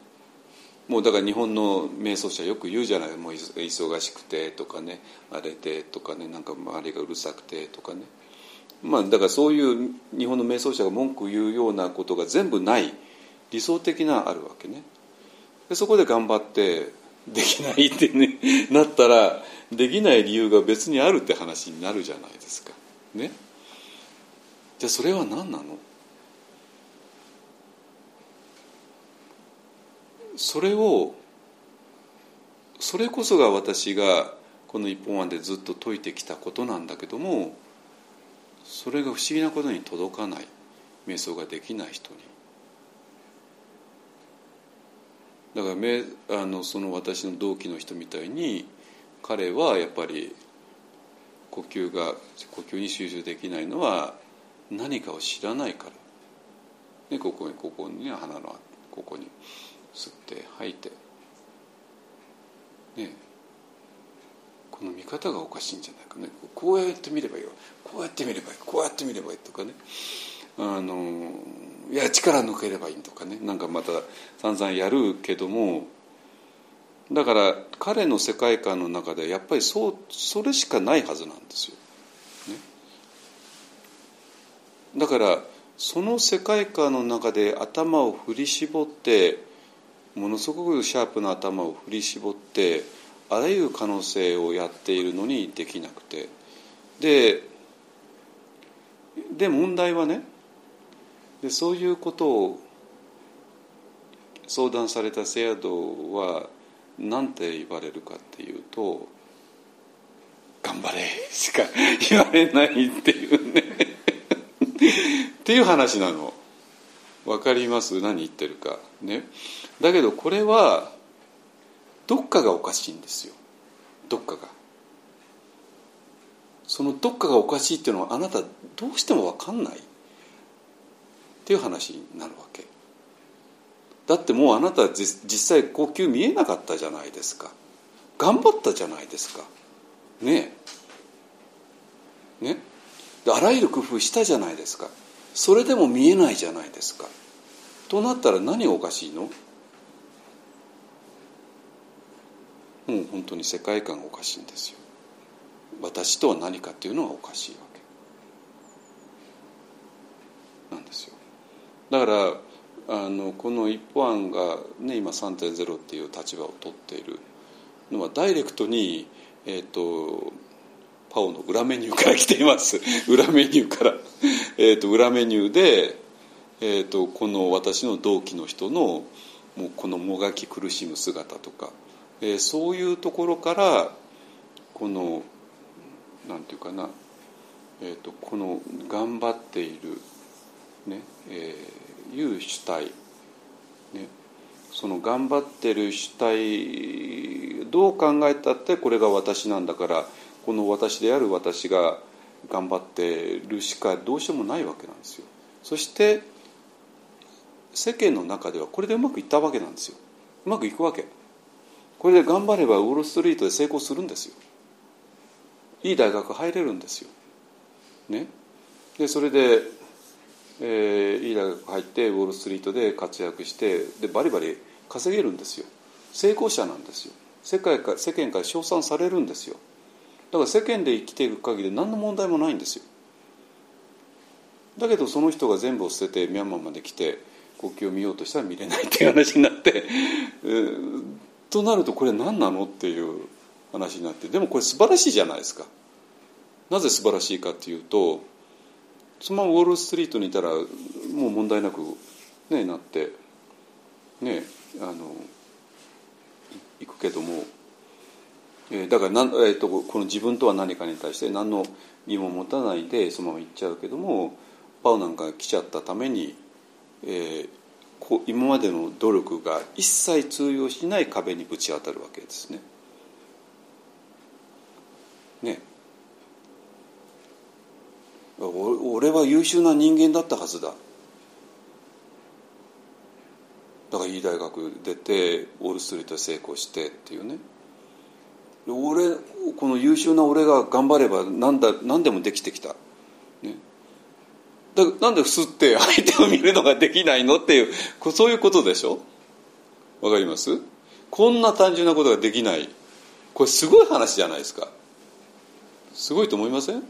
もうだから日本の瞑想者よく言うじゃないもう忙しくてとかねあれでとかねなんか周りがうるさくてとかね。まあ、だからそういう日本の瞑想者が文句言うようなことが全部ない理想的なあるわけね。でそこで頑張ってできないって、ね、なったらできない理由が別にあるって話になるじゃないですか。ね、じゃあそれは何なの？それをそれこそが私がこの一本案でずっと説いてきたことなんだけどもそれが不思議なことに届かない。瞑想ができない人に。だからめあのその私の同期の人みたいに彼はやっぱり呼吸が呼吸に集中できないのは何かを知らないから、ね、ここにここに、ね、鼻のここに。吸って吐いて。ねこの見方がおかしいんじゃないかね。こうやってみればいいよこうやってみればいい。こうやってみればいいとかね。あのいや力抜ければいいとかね。なんかまた散々やるけども。だから彼の世界観の中でやっぱりそうそれしかないはずなんですよ。ね、だからその世界観の中で頭を振り絞ってものすごくシャープな頭を振り絞ってあらゆる可能性をやっているのにできなくて。でで問題はねでそういうことを相談された制度は何て言われるかっていうと「頑張れ」しか言われないっていうね。っていう話なの。分かります？何言ってるか。ね。だけどこれはどっかがおかしいんですよ。どっかが。そのどっかがおかしいっていうのはあなたどうしても分かんない。っていう話になるわけ。だってもうあなた実際呼吸見えなかったじゃないですか。頑張ったじゃないですか。ね。えねあらゆる工夫したじゃないですか。それでも見えないじゃないですか。となったら何がおかしいの？もう本当に世界観がおかしいんですよ。私とは何かっていうのがおかしいわけ。なんですよ。だからあのこの一歩案が、ね、今3.0っていう立場を取っているのはダイレクトに、えーと、パオの裏メニューから来ています。裏メニューから、えーと、裏メニューで、えーと、この私の同期の人のもうこのもがき苦しむ姿とか、えー、そういうところからこのなんていうかな、えー、とこの頑張っているね、えーいう主体、ね、その頑張ってる主体どう考えたってこれが私なんだからこの私である私が頑張ってるしかどうしようもないわけなんですよ。そして世間の中ではこれでうまくいったわけなんですよ。うまくいくわけ。これで頑張ればウォール・ストリートで成功するんですよ。いい大学入れるんですよ。ね。でそれでえー、いい大学入ってウォール・ストリートで活躍してでバリバリ稼げるんですよ成功者なんですよ世界か世間から称賛されるんですよだから世間で生きている限り何の問題もないんですよ。だけどその人が全部を捨ててミャンマーまで来て国旗を見ようとしたら見れないっていう話になって、となるとこれ何なのっていう話になってでもこれ素晴らしいじゃないですか。なぜ素晴らしいかっていうとそのままウォール・ストリートにいたらもう問題なく、ね、なってねあの行くけども、え、だからなん、えーと、この自分とは何かに対して何の疑問持たないでそのまま行っちゃうけどもパウなんかが来ちゃったために、えー、こ今までの努力が一切通用しない壁にぶち当たるわけですね。ね。俺は優秀な人間だったはずだ。だからいい大学出てオールストリート成功してっていうね。俺この優秀な俺が頑張れば何だ何でもできてきた、ね、だなんで吸って 相手を見るのができないのっていうそういうことでしょ？わかります？こんな単純なことができない。これすごい話じゃないですか。すごいと思いません？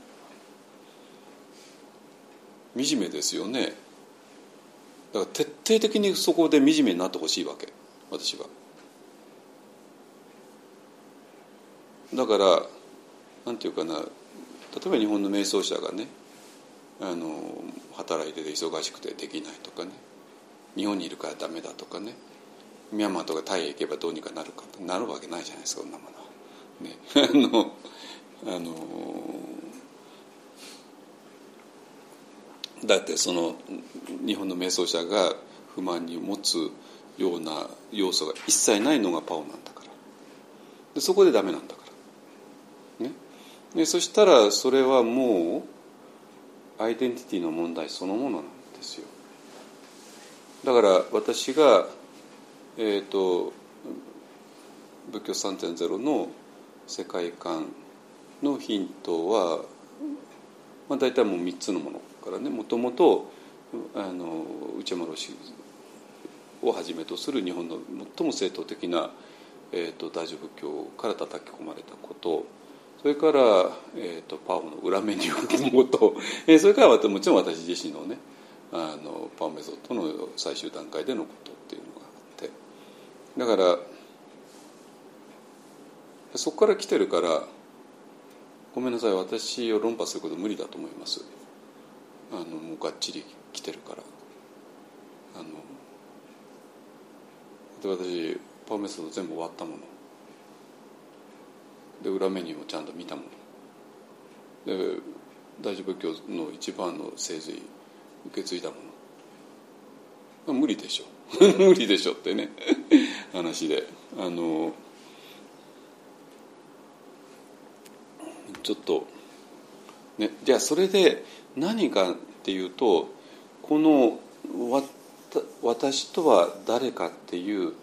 惨めですよね。だから徹底的にそこで惨めになってほしいわけ私は。だからなんていうかな例えば日本の瞑想者がねあの働いてて忙しくてできないとかね日本にいるからダメだとかねミャンマーとかタイへ行けばどうにかなるかなるわけないじゃないですかそんなものは。ね、あのあのだってその日本の瞑想者が不満に持つような要素が一切ないのがパオなんだからでそこでダメなんだからでそしたらそれはもうアイデンティティの問題そのものなんですよ。だから私がえっ、ー、と仏教3.0の世界観のヒントは、まあ、大体もう3つのものからね。もともと内山老師をはじめとする日本の最も正統的な、えーと、大乗仏教から叩き込まれたこと。それから、えーと、パオの裏メニューのこと、えー、それからもちろん私自身のねあのパオメソッドの最終段階でのことっていうのがあって。だからそこから来てるからごめんなさい私を論破すること無理だと思います。あのもうがっちり来てるから。あので私パーメソッド全部終わったもの。で裏メニューもちゃんと見たもの。で大乗仏教の一番の精髄受け継いだもの。無理でしょ。無理でしょってね。話で。あのちょっとねじゃあそれで何かっていうとこのわ私とは誰かっていう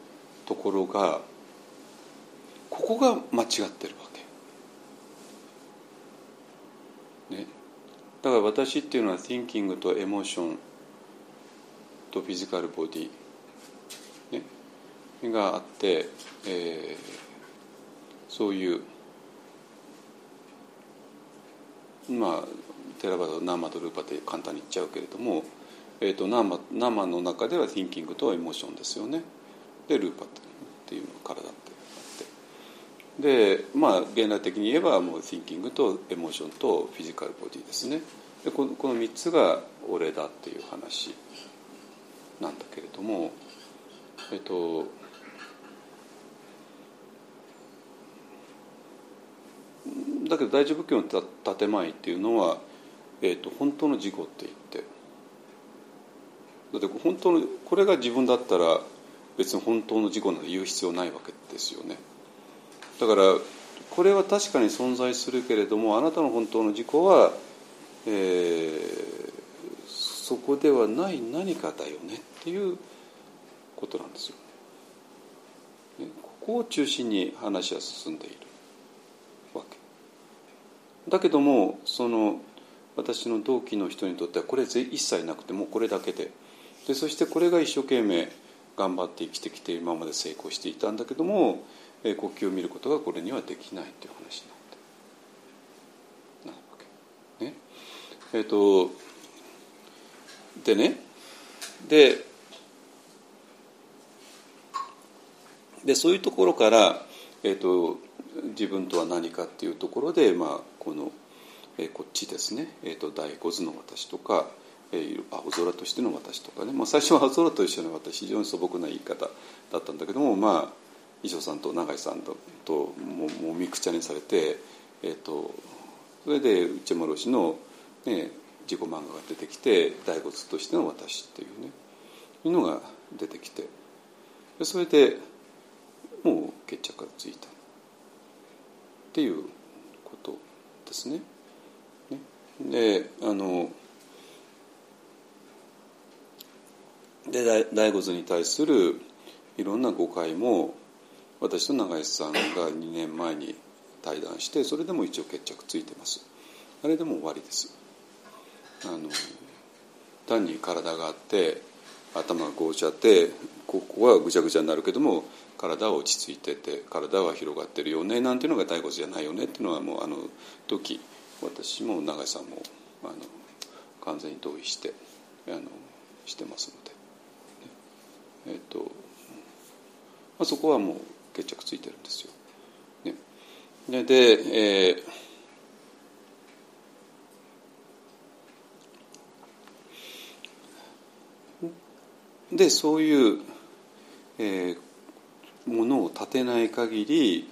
ところがここが間違ってるわけ。ね、だから私っていうのは thinking とエモーションとフィジカルボディ、ね、があって、えー、そういうまあテラバド生とルーパって簡単に言っちゃうけれども、えーと、生生の中では thinking とエモーションですよね。でルーパっていうのが体でまあ現代的に言えばもう thinking とエモーションとフィジカルボディですね。でこのこの3つが俺だっていう話なんだけれどもえっ、とだけど大乗仏教の建前っていうのはえーと、本当の自己って言って。だって本当のこれが自分だったら別に本当の自己なんて言う必要ないわけですよね。だからこれは確かに存在するけれどもあなたの本当の自己は、えー、そこではない何かだよねっていうことなんですよ。ね、ここを中心に話は進んでいるわけ。だけどもその私の同期の人にとってはこれ一切なくてもうこれだけででそしてこれが一生懸命頑張って生きてきて今まで成功していたんだけども、えー、呼吸を見ることがこれにはできないという話になった。なるわけ。ね。えっ、ー、とでね。ででそういうところから、えーと自分とは何かっていうところで、まあ、この「えー、こっちですね、えーと、第五図の私とか、え、青空としての私とかね、まあ、最初は青空と一緒の私非常に素朴な言い方だったんだけどもまあ衣装さんと永井さんとともうもうミクチャにされて、えーと、それで内丸氏の、ね、自己漫画が出てきて第五図としての私っていうねいうのが出てきてでそれでもう決着がついたっていうことですね。であので醍醐図に対するいろんな誤解も私と永井さんが2年前に対談してそれでも一応決着ついてます。あれでも終わりです。あの単に体があって頭がこうしちゃってここはぐちゃぐちゃになるけども体は落ち着いてて体は広がってるよねなんていうのが醍醐図じゃないよねっていうのはもうあの時私も永井さんもあの完全に同意してあのしてますので、ね、えっ、と、まあ、そこはもう決着ついてるんですよ。ね、で、えーでそういう、えー、ものを立てない限り、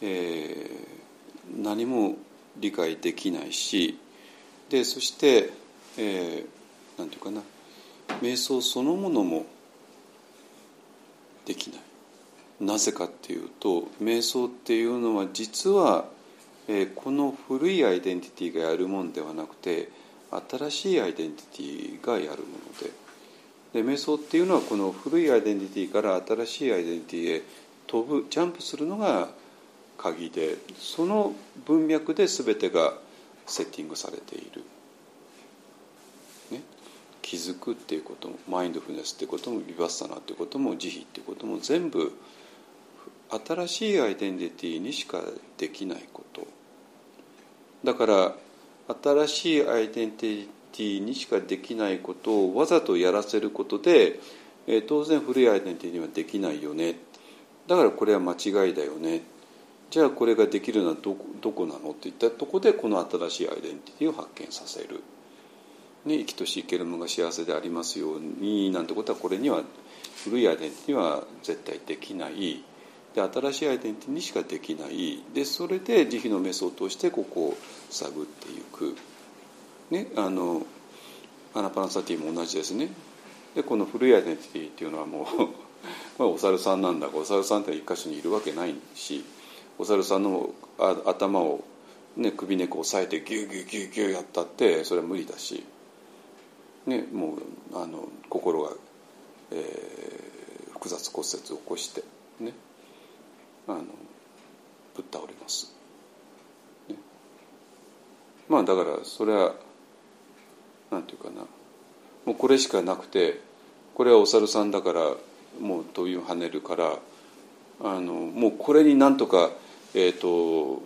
えー、何も理解できないしでそして、えー、なんていうかな。瞑想そのものもできない。なぜかっていうと瞑想っていうのは実は、えー、この古いアイデンティティがやるもんではなくて新しいアイデンティティがやるものでで瞑想っていうのはこの古いアイデンティティから新しいアイデンティティへ飛ぶジャンプするのが鍵でその文脈で全てがセッティングされている。ね、気づくっていうこともマインドフルネスっていうこともビバッサナっていうことも慈悲っていうことも全部新しいアイデンティティにしかできないこと。だから新しいアイデンティティにしかできないことをわざとやらせることで、え、当然古いアイデンティティにはできないよね。だからこれは間違いだよね。じゃあこれができるのはどどこなのっていったとこでこの新しいアイデンティティを発見させる。ね、生きとし生けるものが幸せでありますようになんてことはこれには古いアイデンティティは絶対できない。で新しいアイデンティティにしかできない。でそれで慈悲のメソを通してここを探っていく、ね、あのアナパナサティも同じですね。でこの古いアイデンティティっていうのはもう まあお猿さんなんだお猿さんって一箇所にいるわけないしお猿さんの頭を、ね、首根っこ押さえてギュギュギュギュやったってそれは無理だし、ね、もうあの心が、えー、複雑骨折を起こしてね。あのぶっ倒れます、ね、まあだからそれはなんていうかな。もうこれしかなくてこれはお猿さんだからもう飛び跳ねるからあのもうこれになんとかえーと、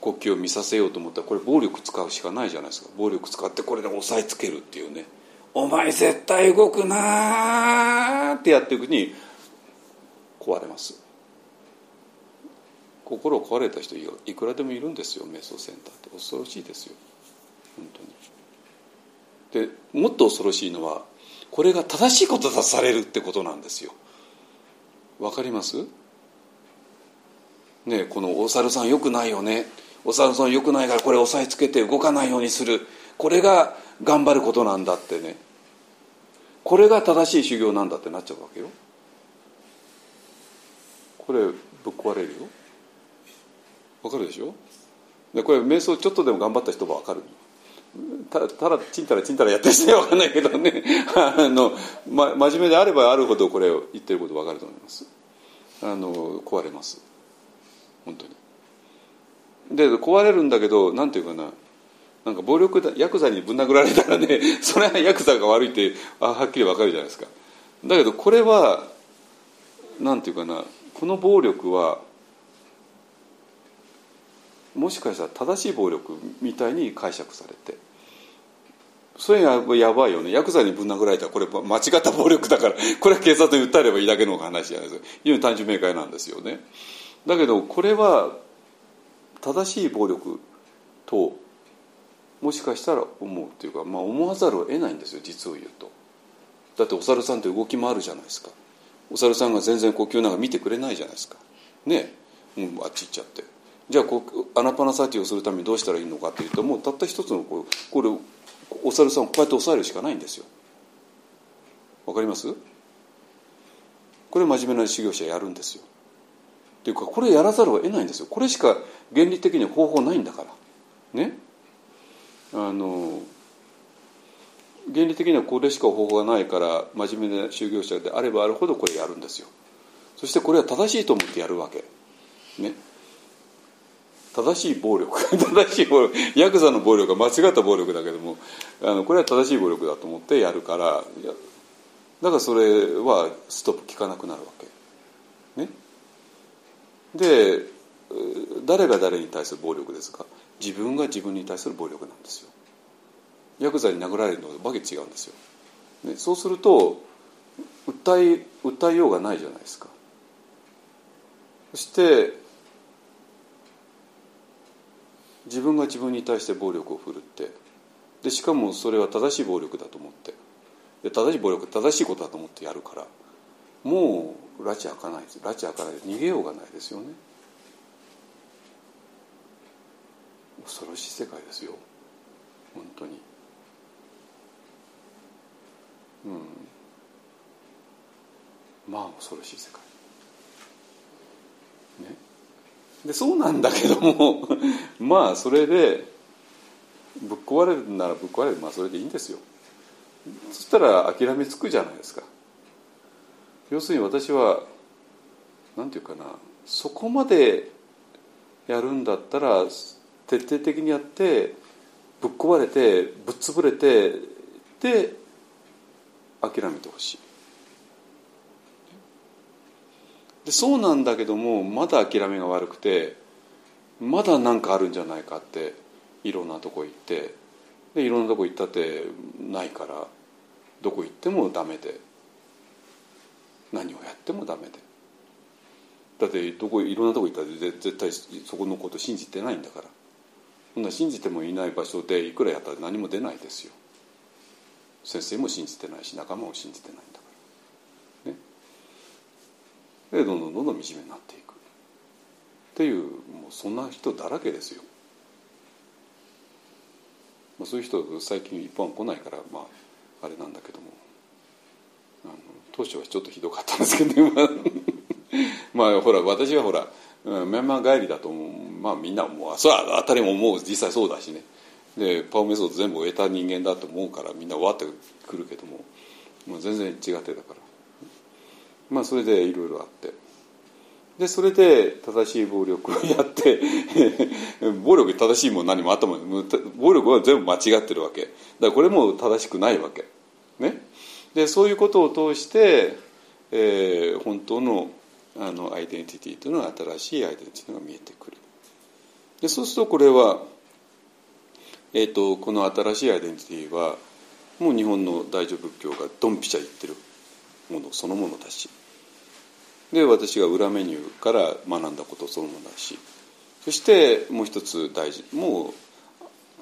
国旗を見させようと思ったらこれ暴力使うしかないじゃないですか。暴力使ってこれで押さえつけるっていうね「お前絶対動くな」ってやっていくに壊れます。心を壊れた人いくらでもいるんですよ瞑想センターって。恐ろしいですよ。本当に。でもっと恐ろしいのはこれが正しいことだされるってことなんですよ。わかります？ね、このお猿さんよくないよね。お猿さんよくないからこれ押さえつけて動かないようにする。これが頑張ることなんだってね。これが正しい修行なんだってなっちゃうわけよ。これぶっ壊れるよ。わかるでしょ？でこれ瞑想ちょっとでも頑張った人はわかる。ただただちんたらちんたらやってる人は分かんないけどね。あの、ま、真面目であればあるほどこれを言ってること分かると思います。あの壊れます。本当に。で壊れるんだけどなんていうかな。なんか暴力だヤクザにぶん殴られたらね それはヤクザが悪いってあはっきりわかるじゃないですか。だけどこれはなんていうかな。この暴力はもしかしたら正しい暴力みたいに解釈されて。それがやばいよね。ヤクザにぶん殴られたらこれ間違った暴力だから。これは警察に訴えればいいだけの話じゃないですか。非常に単純明快なんですよね。だけどこれは正しい暴力ともしかしたら思うというか、まあ、思わざるを得ないんですよ。実を言うと。だってお猿さんって動き回るじゃないですか。お猿さんが全然呼吸なんか見てくれないじゃないですか。ねもうあっち行っちゃって。じゃあこアナパナサティをするためにどうしたらいいのかというともうたった一つのこうこれお猿さんをこうやって押さえるしかないんですよ。わかります？これ真面目な修行者やるんですよ。っていうかこれやらざるを得ないんですよ。これしか原理的に方法ないんだから。ね？あの原理的にはこれしか方法がないから真面目な修行者であればあるほどこれやるんですよ。そしてこれは正しいと思ってやるわけ。ね？正しい暴力 正しい暴力ヤクザの暴力は間違った暴力だけどもあのこれは正しい暴力だと思ってやるからだからそれはストップ効かなくなるわけ。ね。で誰が誰に対する暴力ですか？自分が自分に対する暴力なんですよ。ヤクザに殴られるのとわけ違うんですよ、ね、そうすると訴え訴えようがないじゃないですか。そして自分が自分に対して暴力を振るってでしかもそれは正しい暴力だと思ってで正しい暴力正しいことだと思ってやるからもう拉致開かないです。拉致開かないで逃げようがないですよね。恐ろしい世界ですよ。本当に。うん。まあ恐ろしい世界。ね。でそうなんだけども まあそれでぶっ壊れるならぶっ壊れる。まあそれでいいんですよ。そしたら諦めつくじゃないですか。要するに私は何て言うかなそこまでやるんだったら徹底的にやってぶっ壊れてぶっ潰れてで諦めてほしい。でそうなんだけどもまだ諦めが悪くてまだ何かあるんじゃないかっていろんなとこ行ってでいろんなとこ行ったってないからどこ行ってもダメで何をやってもダメで。だってどこいろんなとこ行ったら絶対そこのこと信じてないんだから。そんな信じてもいない場所でいくらやったら何も出ないですよ。先生も信じてないし仲間も信じてないんだ。でどんどんどんどん惨めになっていく。っていうもうそんな人だらけですよ、まあ、そういう人最近一本来ないからまああれなんだけども。あの当初はちょっとひどかったんですけどね まあほら私はほらミャンマー帰りだとまあみんなもうそれは当たりももう実際そうだしね。でパワーメソッド全部終えた人間だと思うからみんなわってくるけども、まあ、全然違ってたから。まあそれでいろいろあって。でそれで正しい暴力をやって 暴力正しいも何も頭暴力は全部間違ってるわけ。だからこれも正しくないわけ。ね。でそういうことを通して、えー、本当のあのアイデンティティというのは新しいアイデンティティが見えてくる。でそうするとこれは、えーと、この新しいアイデンティティはもう日本の大乗仏教がドンピシャ言ってる。ものそのものだし。で私が裏メニューから学んだことそのものだし。そしてもう一つ大事。もう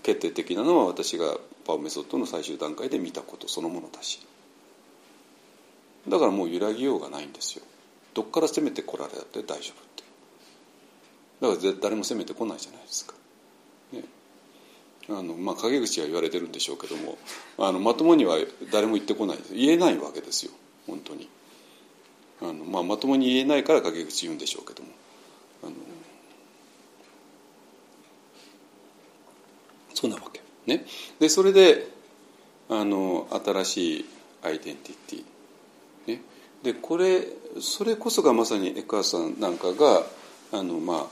決定的なのは私がパワーメソッドの最終段階で見たことそのものだし。だからもう揺らぎようがないんですよ。どっから攻めてこられたって大丈夫って。だから誰も攻めてこないじゃないですか、ね。あのまあ、陰口は言われてるんでしょうけどもあのまともには誰も言ってこない言えないわけですよ。本当に。あの、まあ、まともに言えないから陰口言うんでしょうけども。あのそんなわけ。ね。でそれであの新しいアイデンティティ。ね、でこれそれこそがまさに江川さんなんかがあの、まあ、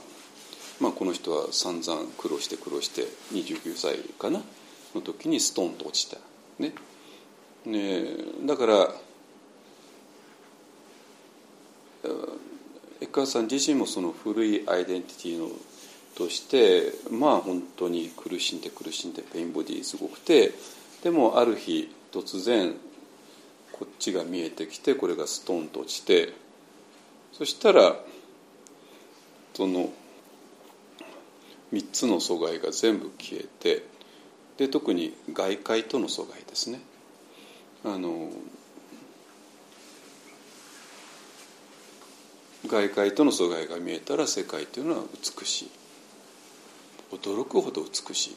まあこの人は散々苦労して苦労して29歳かな？の時にストンと落ちた。ね、ね。だから江川さん自身もその古いアイデンティティのとしてまあ本当に苦しんで苦しんでペインボディすごくてでもある日突然こっちが見えてきてこれがストンと落ちてそしたらその3つの阻害が全部消えてで特に外界との阻害ですね。あの外界との阻害が見えたら世界というのは美しい。驚くほど美し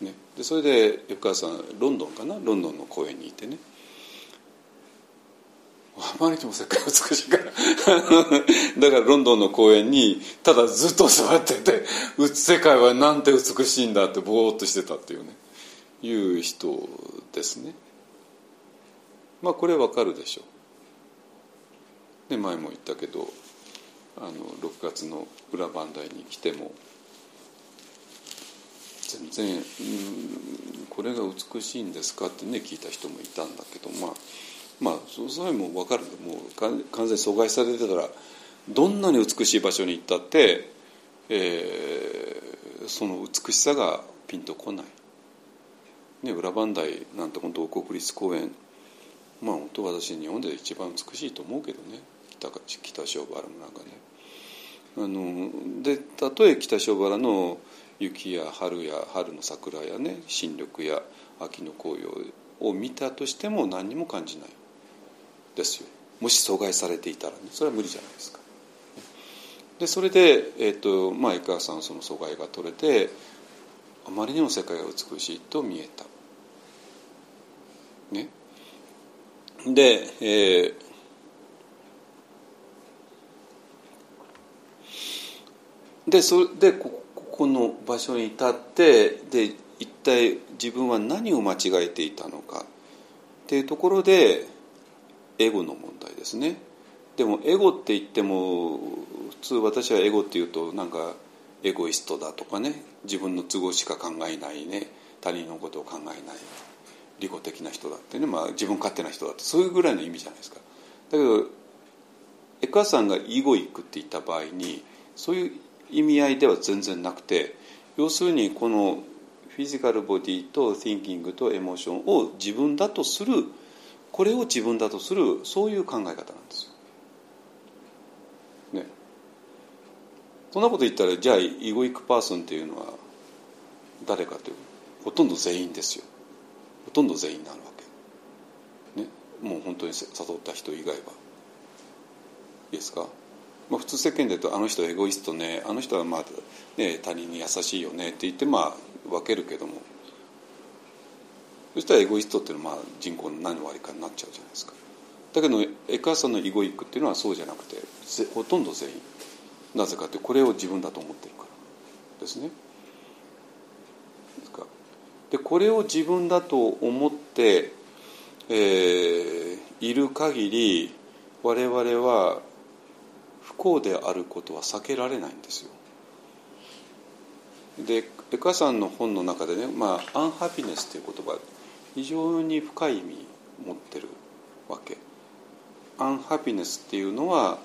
い。ね、でそれで横川さんロンドンかな？ロンドンの公園にいてね。あまりにも世界美しいから。だからロンドンの公園にただずっと座ってて世界はなんて美しいんだってぼーっとしてたっていうね。いう人ですね。まあこれわかるでしょう。で前も言ったけどあの6月の裏磐梯に来ても全然、これが美しいんですかってね聞いた人もいたんだけどまあまあそれも分かるもう完全に阻害されてたらどんなに美しい場所に行ったって、えー、その美しさがピンとこない。ね、裏磐梯なんて本当国立公園。まあ本当私日本で一番美しいと思うけどね。北北小原村がねあので例え北小原の雪や春や春の桜やね新緑や秋の紅葉を見たとしても何にも感じない。ですよ。もし阻害されていたらねそれは無理じゃないですか。でそれで、えーとまあ、江川さんその阻害が取れてあまりにも世界が美しいと見えた。ね。で、えーでそれでここの場所に立ってで一体自分は何を間違えていたのか。っていうところでエゴの問題ですね。でもエゴって言っても普通私はエゴっていうとなんかエゴイストだとかね。自分の都合しか考えないね。他人のことを考えない。利己的な人だってね、まあ、自分勝手な人だってそういうぐらいの意味じゃないですか。だけどエカさんがイゴイクって言った場合にそういう意味合いでは全然なくて要するにこのフィジカルボディと thinking とエモーションを自分だとするこれを自分だとするそういう考え方なんですよ。ね。そんなこと言ったらじゃあイゴイックパーソンっていうのは誰かというほとんど全員ですよ。ほとんど全員なるわけ。ね。もう本当に誘った人以外は。いいですか？まあ、普通世間で言うとあの人はエゴイストねあの人はまあ、ね、他人に優しいよねって言ってまあ分けるけども。そしたらエゴイストっていうのはまあ人口の何割かになっちゃうじゃないですか。だけどエカーさんのイゴイックっていうのはそうじゃなくてほとんど全員。なぜかってこれを自分だと思ってるから。ですね。でこれを自分だと思って、えー、いる限り我々は幸であることは避けられないんですよ。でエカさんの本の中でね、まあ、アンハピネスという言葉非常に深い意味持ってるわけ。アンハピネスっていうのは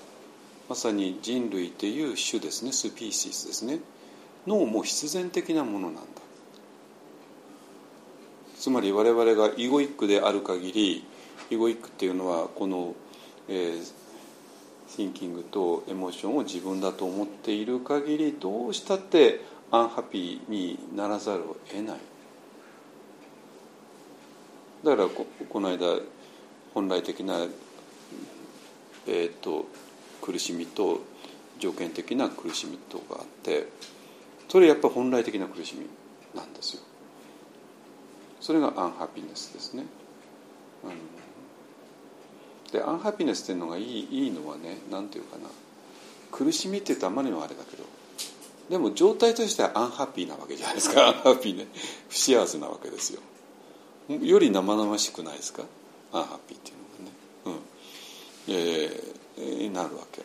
まさに人類っていう種ですねスピーシーズですねのもう必然的なものなんだつまり我々がイゴイックである限りイゴイックっていうのはこの、えー、シンキングとエモーションを自分だと思っている限りどうしたってアンハピーにならざるを得ない。だからここの間本来的な、えーと、苦しみと条件的な苦しみとがあってそれやっぱ本来的な苦しみなんですよ。それがアンハピネスですね、うん。でアンハピネスっていうのがいいいいのはね何て言うかな。苦しみって言うとあまりのあれだけどでも状態としてはアンハッピーなわけじゃないですか。アンハッピーね。不幸せなわけですよ。より生々しくないですか？アンハッピーっていうのがね。うん。えー、なるわけ。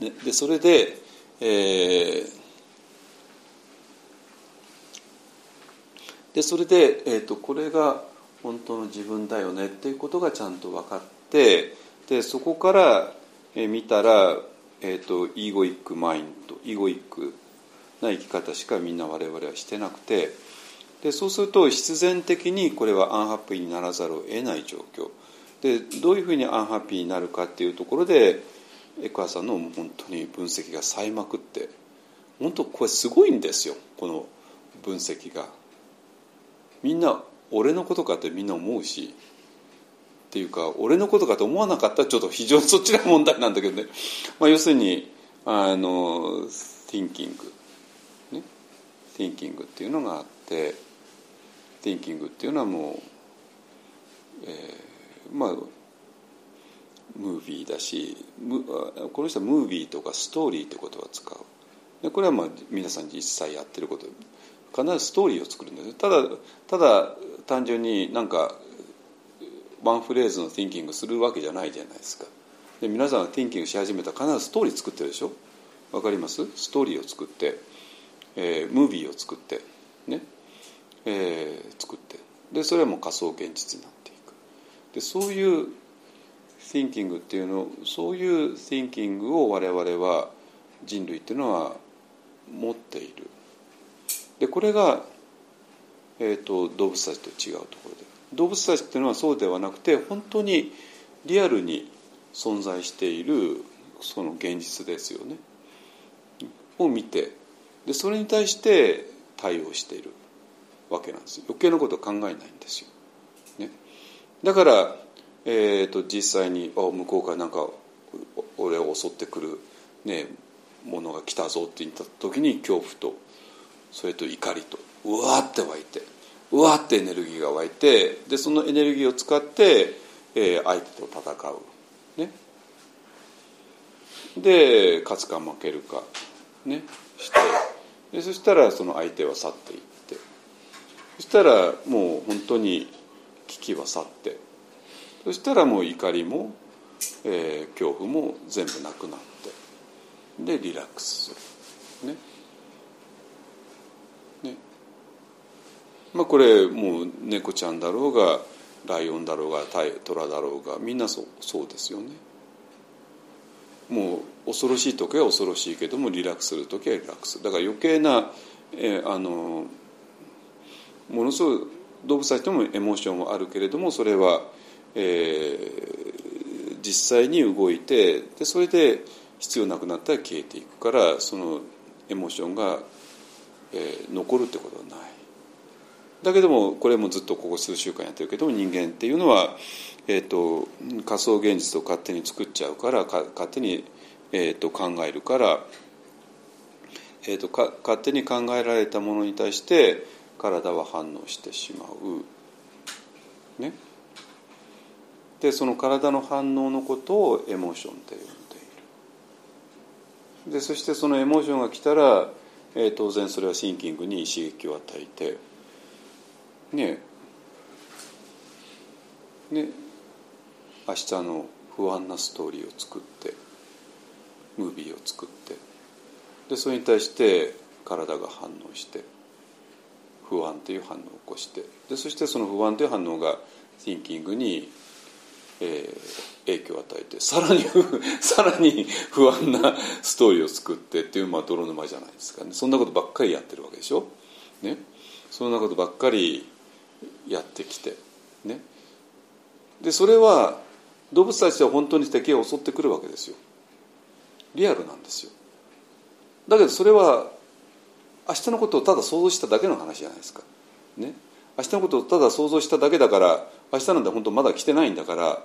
ででそれでえー、でそれで、えーとこれが本当の自分だよねっていうことがちゃんと分かってでそこから見たら、えーと、 egoic mind egoic な生き方しかみんな我々はしてなくてでそうすると必然的にこれはアンハッピーにならざるを得ない状況でどういうふうにアンハッピーになるかっていうところでエクアさんの本当に分析がさえまくって本当これすごいんですよこの分析が。みんな俺のことかってみんな思うしっていうか俺のことかと思わなかったらちょっと非常にそっちが問題なんだけどね、まあ、要するにあの thinking ね。thinking っていうのがあって thinking っていうのはもう、えー、まあムービーだしこの人はムービーとかストーリーってことは使う。でこれはまあ皆さん実際やってること。必ずストーリーを作るんですただただ単純になんかワンフレーズの thinking するわけじゃないじゃないですか。で皆さんが thinking し始めたら必ずストーリー作ってるでしょ？わかります？ストーリーを作って、えー、ムービーを作ってね、えー、作って。でそれはもう仮想現実になっていく。でそういう thinking っていうのそういう thinking を我々は人類っていうのは持っている。でこれがえーと、動物たちと違うところで。動物たちっていうのはそうではなくて本当にリアルに存在しているその現実ですよね。を見てでそれに対して対応しているわけなんです。余計なことを考えないんですよ。ね、だから、えーと、実際にあ向こうからなんか俺を襲ってくる、ね、ものが来たぞって言った時に恐怖とそれと怒りとうわーって湧いてうわってエネルギーが湧いてでそのエネルギーを使って、えー、相手と戦う。ね、で勝つか負けるか。ね。して。でそしたらその相手は去っていって。そしたらもう本当に危機は去って。そしたらもう怒りも、えー、恐怖も全部なくなって。でリラックスする。ね。まあこれもう猫ちゃんだろうがライオンだろうがトラだろうがみんなそうそうですよね。もう恐ろしい時は恐ろしいけどもリラックスする時はリラックスだから余計な、えー、あのものすごい動物たちともエモーションもあるけれどもそれは、えー、実際に動いてでそれで必要なくなったら消えていくからそのエモーションが、えー、残るってことはない。だけどもこれもずっとここ数週間やってるけども人間っていうのはえーと、仮想現実を勝手に作っちゃうからか勝手に、えーと、考えるから、えーと、か勝手に考えられたものに対して体は反応してしまう。ね。でその体の反応のことをエモーションって呼んでいる。でそしてそのエモーションが来たら、えー、当然それはシンキングに刺激を与えてねね明日の不安なストーリーを作ってムービーを作ってでそれに対して体が反応して不安という反応を起こしてでそしてその不安という反応がシンキングに、えー、影響を与えてさらに さらに不安なストーリーを作ってっていう、まあ、泥沼じゃないですかね。そんなことばっかりやってるわけでしょ？ね、そんなことばっかりやってきてね。でそれは動物たちは本当に敵が襲ってくるわけですよ。リアルなんですよ。だけどそれは明日のことをただ想像しただけの話じゃないですか。ね。明日のことをただ想像しただけだから明日なんて本当まだ来てないんだから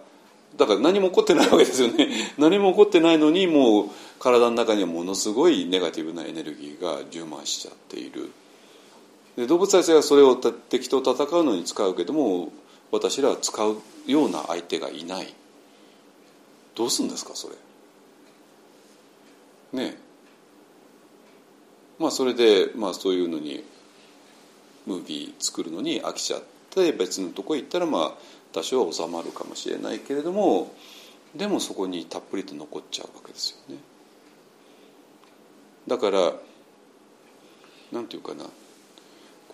だから何も起こってないわけですよね。何も起こってないのにもう体の中にはものすごいネガティブなエネルギーが充満しちゃっている。で動物たちはそれを敵と戦うのに使うけども私らは使うような相手がいない。どうするんですかそれ。ねまあそれで、まあ、そういうのにムービー作るのに飽きちゃって別のとこ行ったらまあ多少は収まるかもしれないけれどもでもそこにたっぷりと残っちゃうわけですよね。だからなんていうかな。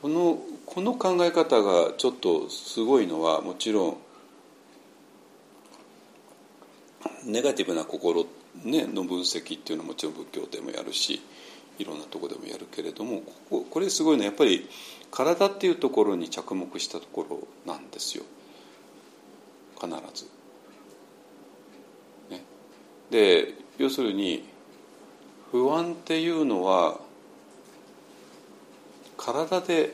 このこの考え方がちょっとすごいのはもちろんネガティブな心、ね、の分析っていうのはもちろん仏教でもやるしいろんなとこでもやるけれどもこここれすごいのはやっぱり体っていうところに着目したところなんですよ必ず。ね、で要するに不安っていうのは体で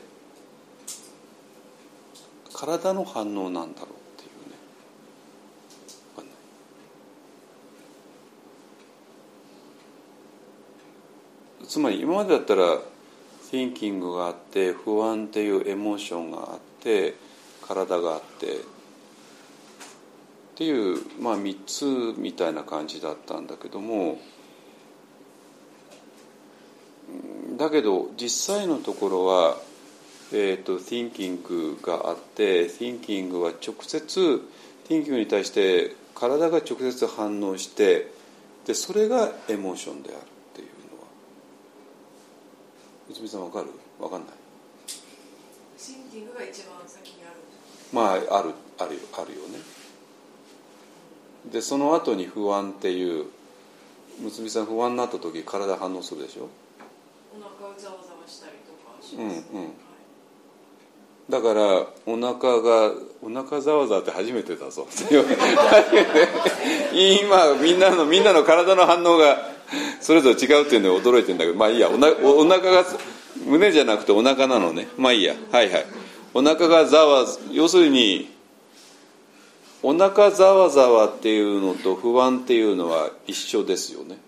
体の反応なんだろうっていうね。つまり今までだったら thinking があって不安っていうエモーションがあって体があってっていう、まあ、3つみたいな感じだったんだけどもだけど実際のところは、えーと、thinking があって thinking は直接 thinking に対して体が直接反応してでそれがエモーションである。内海さんわかる？わかんない？シンキングが一番先にある。まああるあるあるよね。でその後に不安っていう娘さん不安になった時体反応するでしょ？お腹ざわざわしたりとかします、うんうんだからお腹がお腹ざわざわって初めてだぞ今みんなのみんなの体の反応がそれぞれ違うっていうので驚いてんだけどまあいいや。おなお腹が胸じゃなくてお腹なのね。まあいいや。はいはい。お腹がざわ要するにお腹ざわざわっていうのと不安っていうのは一緒ですよね。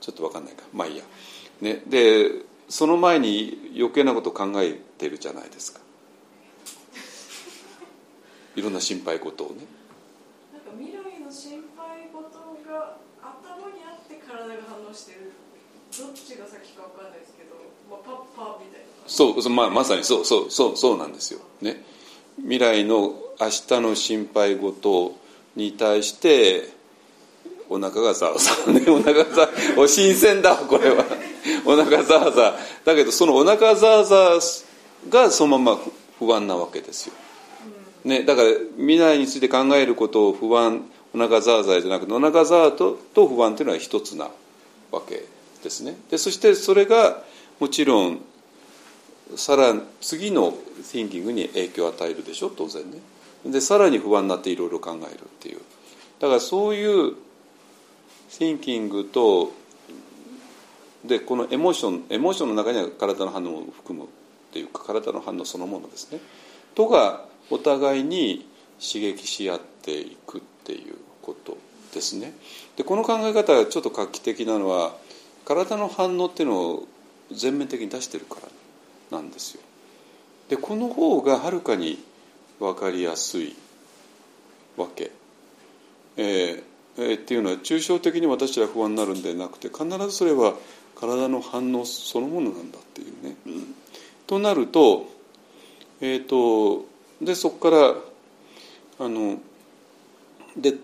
ちょっと分かんないか。まあいいや、ね、でその前に余計なこと考えてるじゃないですか。いろんな心配事をね。なんか未来の心配事が頭にあって体が反応してる。どっちが先かわかんないですけど、まあ、パッパーみたいな。そうそうまあ、まさにそうそうそうそうなんですよ。ね。未来の明日の心配事に対してお腹がざわざわねお腹がざわお新鮮だこれは。お腹ざわざわだけどそのお腹ざわざわがそのまま不安なわけですよ、ね、だから未来について考えることを不安お腹ざわざわじゃなくてお腹ざわとと不安というのは一つなわけですね。でそしてそれがもちろんさら次の thinking に影響を与えるでしょ当然ね。でさらに不安になっていろいろ考えるっていう。だからそういう thinking とでこのエモーションエモーションの中には体の反応を含むっていうか体の反応そのものですね。とがお互いに刺激し合っていくっていうことですね。でこの考え方がちょっと画期的なのは体の反応っていうのを全面的に出してるからなんですよ。でこの方がはるかに分かりやすいわけ、えーえーっていうのは抽象的に私は不安になるんではなくて必ずそれは体の反応そのものなんだっていうね。となると,、えー、とでそこからあので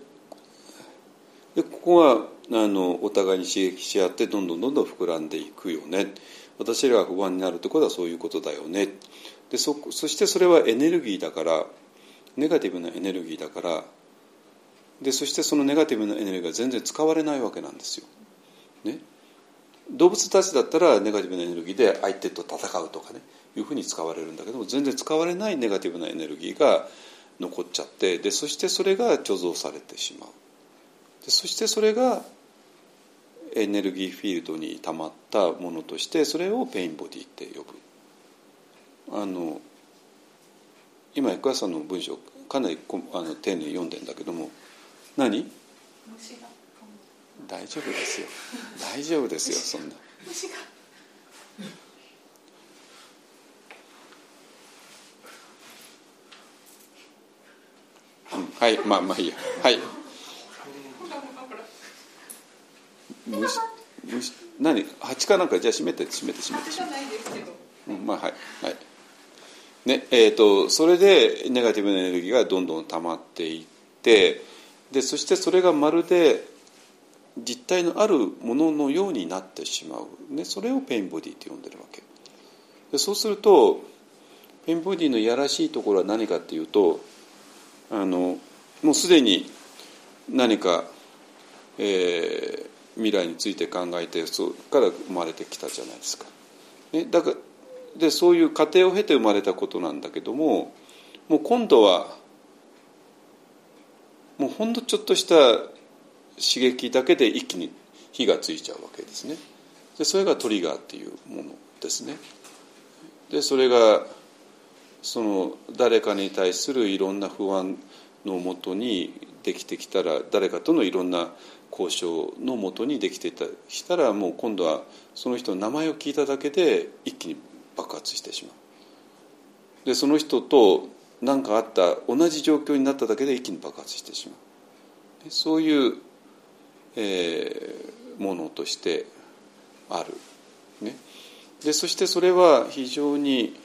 でここはあのお互いに刺激し合ってどんどんどんどん膨らんでいくよね私らが不安になるってことはそういうことだよねでそそしてそれはエネルギーだからネガティブなエネルギーだからでそしてそのネガティブなエネルギーが全然使われないわけなんですよ。ね、動物たちだったらネガティブなエネルギーで相手と戦うとかねいうふうに使われるんだけども全然使われないネガティブなエネルギーが残っちゃってでそしてそれが貯蔵されてしまう。でそしてそれがエネルギーフィールドに溜まったものとしてそれをペインボディって呼ぶ。あの今役川さんの文章かなりあの丁寧に読んでんだけども何？大丈夫ですよ。大丈夫ですよそんな。はいまあまあいいや。はい。虫虫何？蜂かなんか？じゃあ閉めて閉めて閉めて。閉めてうんまあはいはい。ねえー、とそれでネガティブなエネルギーがどんどん溜まっていってでそしてそれがまるで実体のあるもののようになってしまう、ね、それを pain body って呼んでるわけでそうすると pain body のいやらしいところは何かっていうとあのもうすでに何か、えー未来について考えてそこから生まれてきたじゃないですか。ね、だからでそういう過程を経て生まれたことなんだけどももう今度はもうほんのちょっとした刺激だけで一気に火がついちゃうわけですね。でそれがトリガーっていうものですね。でそれがその誰かに対するいろんな不安のもとにできてきたら誰かとのいろんな交渉のもとにできてたしたらもう今度はその人の名前を聞いただけで一気に爆発してしまうでその人と何かあった同じ状況になっただけで一気に爆発してしまう。そういう、えーものとしてある、ね、でそしてそれは非常に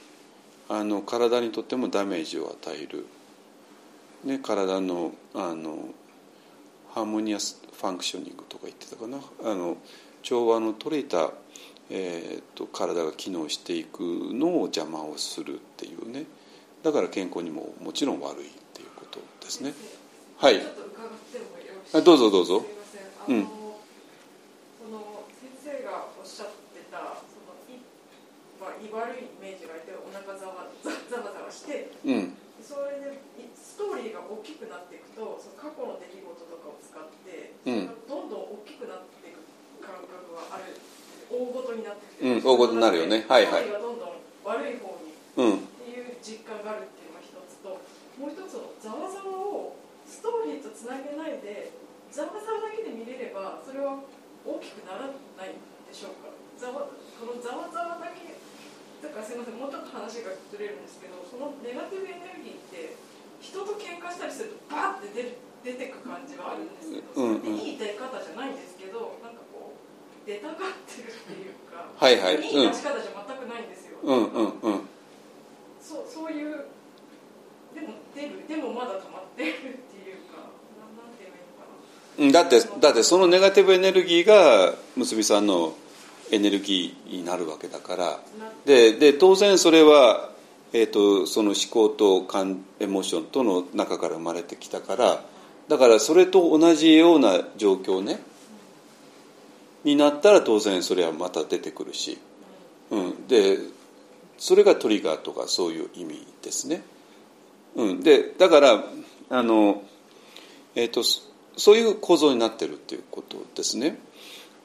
あの体にとってもダメージを与える、ね、体のあのハーモニアスファンクショニングとか言ってたかな。あの調和の取れた、えー、と体が機能していくのを邪魔をするっていうね。だから健康にももちろん悪いっていうことですね。はい。どうぞどうぞ。うん。その先生がおっしゃってたそのい、まあ、い悪いイメージがいてお腹ざわざざわざわしてうん。それでいストーリーが大きくなっていくとその過去の出来事とかを使って、うん。どんどん大きくなっていく感覚はある大ごとになってきて、うん大ごとになるよね。はいはい。どんどん悪い方にうん実感があるっていうのが一つともう一つのざわざわをストーリーとつなげないでざわざわだけで見れればそれは大きくならないでしょうか？ざわこのざわざわだけだからすみませんもうちょっと話がずれるんですけどそのネガティブエネルギーって人と喧嘩したりするとバーって出る出てく感じはあるんですけど、うんうん。いい出方じゃないんですけどなんかこう出たがってるっていうか、はいはい。いい出し方じゃ全くないんですよ、うんうんうんそうそういうでも出るでもまだ溜まってるっていうかなんて言えばいいのかな。うんだってだってそのネガティブエネルギーが結びさんのエネルギーになるわけだから。なでで当然それは、えー、とその思考と感エモーションとの中から生まれてきたからだからそれと同じような状況ねになったら当然それはまた出てくるし、うん、でそれがトリガーとかそういう意味ですね。うん、でだからあの、えー、とそういう構造になってるっていうことですね。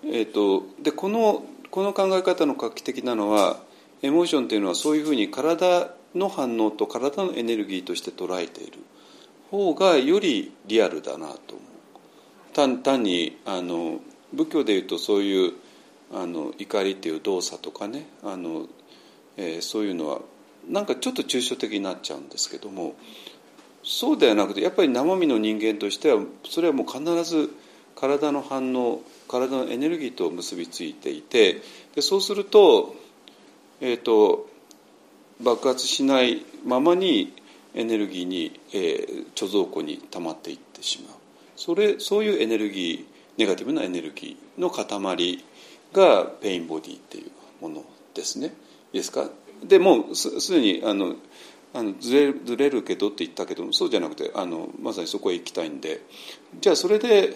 えー、とでこのこの考え方の画期的なのはエモーションっていうのはそういうふうに体の反応と体のエネルギーとして捉えている方がよりリアルだなと思う単単にあの仏教でいうとそういうあの怒りっていう動作とかねあの、えーそういうのはなんかちょっと抽象的になっちゃうんですけどもそうではなくてやっぱり生身の人間としてはそれはもう必ず体の反応体のエネルギーと結びついていてでそうすると,、えー、と爆発しないままにエネルギーに、えー貯蔵庫に溜まっていってしまう。それそういうエネルギーネガティブなエネルギーの塊が pain body っていうものですね。ですか？でもうすすでにあのあのずれずれるけどって言ったけどそうじゃなくてあのまさにそこへ行きたいんで。じゃあそれで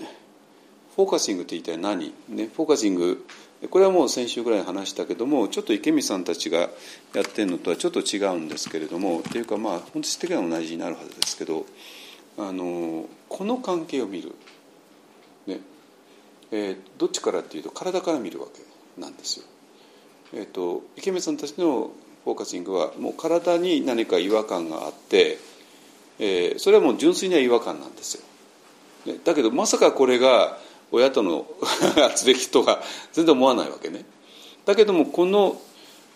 フォーカシングって一体何、ね、フォーカシング。これはもう先週ぐらい話したけどもちょっと池見さんたちがやってるのとはちょっと違うんですけれどもっていうかまあ本質的には同じになるはずですけどあのこの関係を見る、ね。えーどっちからっていうと体から見るわけなんですよ。えー、と池見さんたちのフォーカシングはもう体に何か違和感があって、えーそれはもう純粋な違和感なんですよ。ねだけどまさかこれが親との 圧力とは全然思わないわけね。だけどもこの、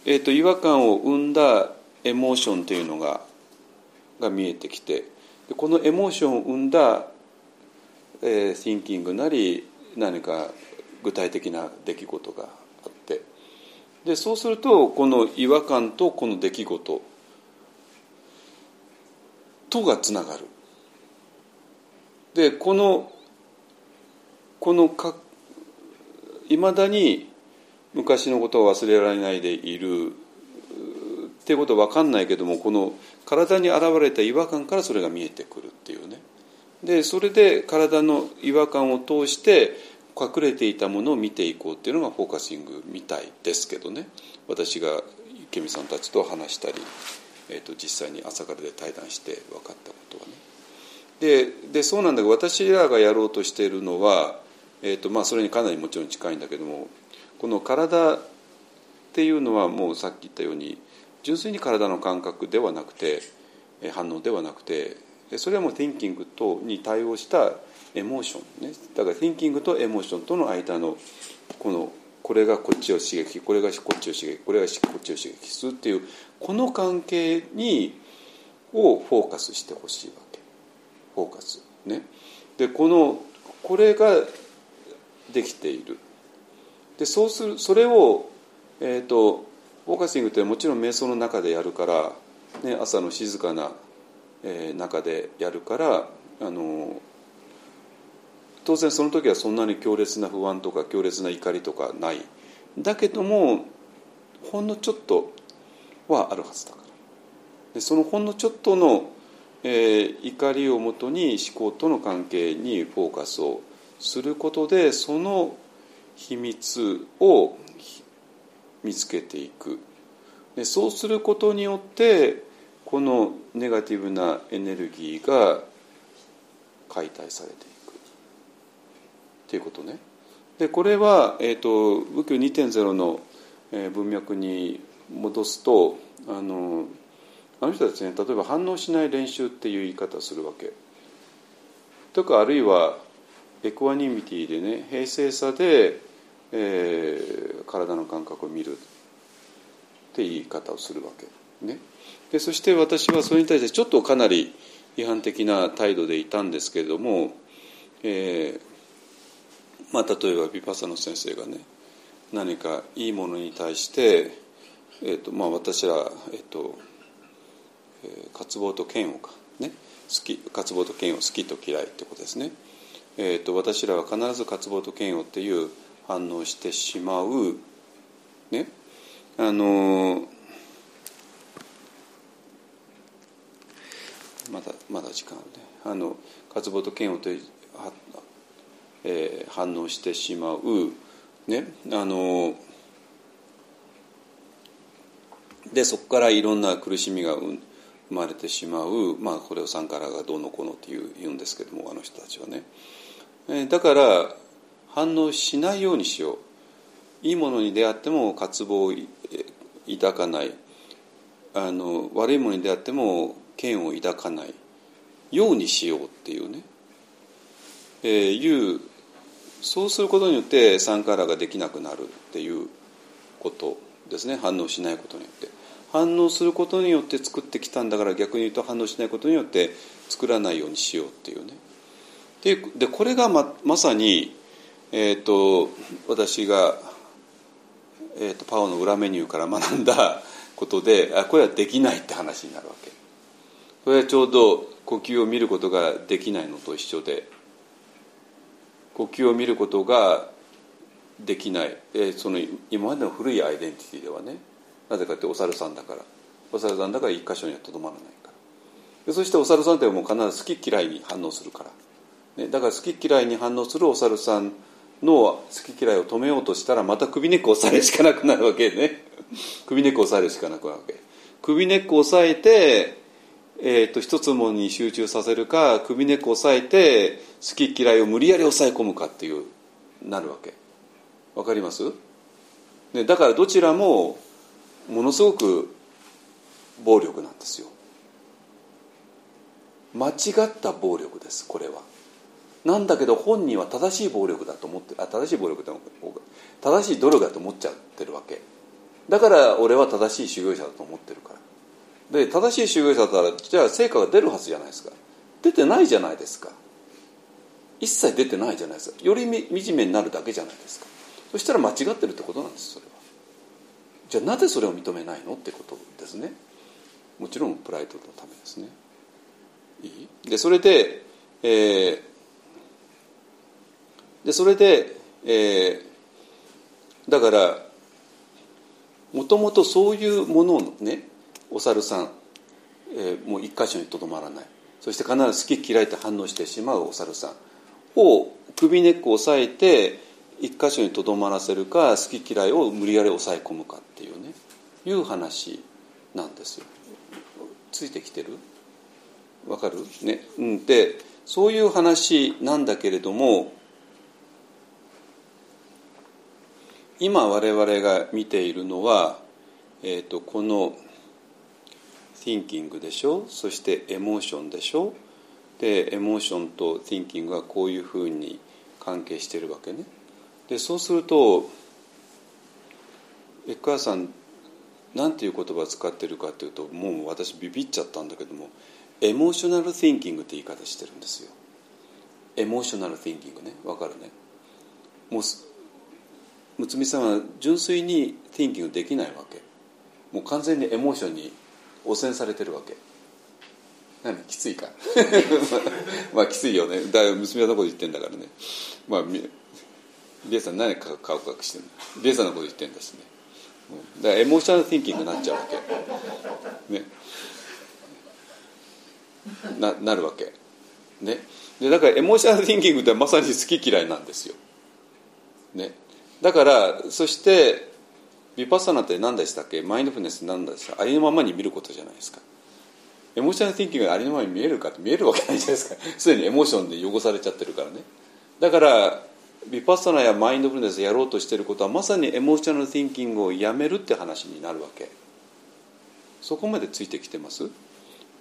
えー、と違和感を生んだエモーションというのがが見えてきてでこのエモーションを生んだ、えー、シンキングなり何か具体的な出来事がでそうするとこの違和感とこの出来事とがつながる。でこのこのかいまだに昔のことを忘れられないでいるっていうことは分かんないけどもこの体に現れた違和感からそれが見えてくるっていうねでそれで体の違和感を通して隠れていたものを見ていこうっていうのがフォーカシングみたいですけどね。私が池見さんたちと話したり、えー、と実際に朝からで対談して分かったことはね。ででそうなんだけど私らがやろうとしているのは、えーとまあ、それにかなりもちろん近いんだけどもこの体っていうのはもうさっき言ったように純粋に体の感覚ではなくて反応ではなくてそれはもう thinking とに対応したエモーションね。だから thinking とエモーションとの間のこのこれがこっちを刺激これがこっちを刺激これがこっちを刺激するっていうこの関係にをフォーカスしてほしいわけ。フォーカスね。でこのこれができている。でそうするそれを、えー、とフォーカシングってもちろん瞑想の中でやるから、ね、朝の静かな、えー中でやるからあの当然その時はそんなに強烈な不安とか強烈な怒りとかない。だけどもほんのちょっとはあるはずだから。でそのほんのちょっとの、えー怒りをもとに思考との関係にフォーカスをすることでその秘密を見つけていく。でそうすることによってこのネガティブなエネルギーが解体されていくっていうことね。でこれは、えーと、仏教2.0の、えー、文脈に戻すとあのあの人たちね例えば反応しない練習っていう言い方をするわけ。とかあるいはエクアニミティでね平静さで、えー、体の感覚を見るって言い方をするわけ。ね、でそして私はそれに対してちょっとかなり批判的な態度でいたんですけれども、えーまあ、例えばビパサの先生がね何かいいものに対して、えーとまあ、私は、えーとえー、渇望と嫌悪か、ね、好き渇望と嫌悪好きと嫌いってことですね、えーと、私らは必ず渇望と嫌悪っていう反応してしまうねあのまだまだ時間あるね。あの渇望と嫌悪というえー、反応してしまう、ね、あのでそこからいろんな苦しみが生まれてしまう、まあ、これをサンカラがどうのこうのっていう言うんですけどもあの人たちはね、えー、だから反応しないようにしよう。いいものに出会っても渇望を抱かない。あの悪いものに出会っても嫌を抱かないようにしようっていうね、えー、いうそうすることによってサンカラができなくなるっていうことですね。反応しないことによって。反応することによって作ってきたんだから逆に言うと反応しないことによって作らないようにしようっていうね。ででこれがままさに、えーと、私が、えーと、パオの裏メニューから学んだことであこれはできないって話になるわけ。これはちょうど呼吸を見ることができないのと一緒で呼吸を見ることができない、えー、その今までの古いアイデンティティではねなぜかってお猿さんだから。お猿さんだから一箇所にはとどまらないから。そしてお猿さんってもう必ず好き嫌いに反応するから、ね、だから好き嫌いに反応するお猿さんの好き嫌いを止めようとしたらまた首根っこ押さえるしかなくなるわけね。首根っこ押さえるしかなくなるわけ。首根っこ押さえてえーと、一つもに集中させるか首根っこ押さえて好き嫌いを無理やり抑え込むかっていうなるわけ。わかります、ね、だからどちらもものすごく暴力なんですよ。間違った暴力ですこれは。なんだけど本人は正しい暴力だと思ってあ正しい暴力だ正しい努力だと思っちゃってるわけ。だから俺は正しい修行者だと思ってるから。で正しい修行者だったらじゃあ成果が出るはずじゃないですか。出てないじゃないですか。一切出てないじゃないですか。より惨めになるだけじゃないですか。そしたら間違ってるってことなんですそれは。じゃあなぜそれを認めないのってことですね。もちろんプライドのためですね。いい？でそれで、えー、でそれで、えー、だからもともとそういうものをねお猿さん、えー、もう一箇所にとどまらない。そして必ず好き嫌いと反応してしまうお猿さん。を首根っこを押さえて一箇所にとどまらせるか好き嫌いを無理やり抑え込むかっていうね。いう話なんですよ。ついてきてる？わかる？ね、うん、でそういう話なんだけれども今我々が見ているのは、えーとこの thinking でしょ？そしてエモーションでしょ？でエモーションと thinking がこういうふうに関係してるわけね。でそうするとエッカーさんなんていう言葉使ってるかというともう私ビビっちゃったんだけどもエモーショナル・ティンキングって言い方してるんですよ。エモーショナル・ティンキングね。わかるね？もう睦美さんは純粋にティンキングできないわけ。もう完全にエモーションに汚染されてるわけ。何？きついか。まあきついよね。だい娘のこと言ってんだからね。まあビエさん何か顔隠してんのビエさんのこと言ってんだしねだからエモーショナル・ティンキングになっちゃうわけねななるわけねでだからエモーショナル・ティンキングってまさに好き嫌いなんですよねだからそしてヴィパッサナって何でしたっけ？マインドフルネスって何でした？ありのままに見ることじゃないですか。エモーショナル・ティンキングがありのままに見えるかって見えるわけないじゃないですか。すでにエモーションで汚されちゃってるからね。だからビパッサナやマインドフルネスやろうとしてることはまさにエモーショナル・ティンキングをやめるって話になるわけ。そこまでついてきてます？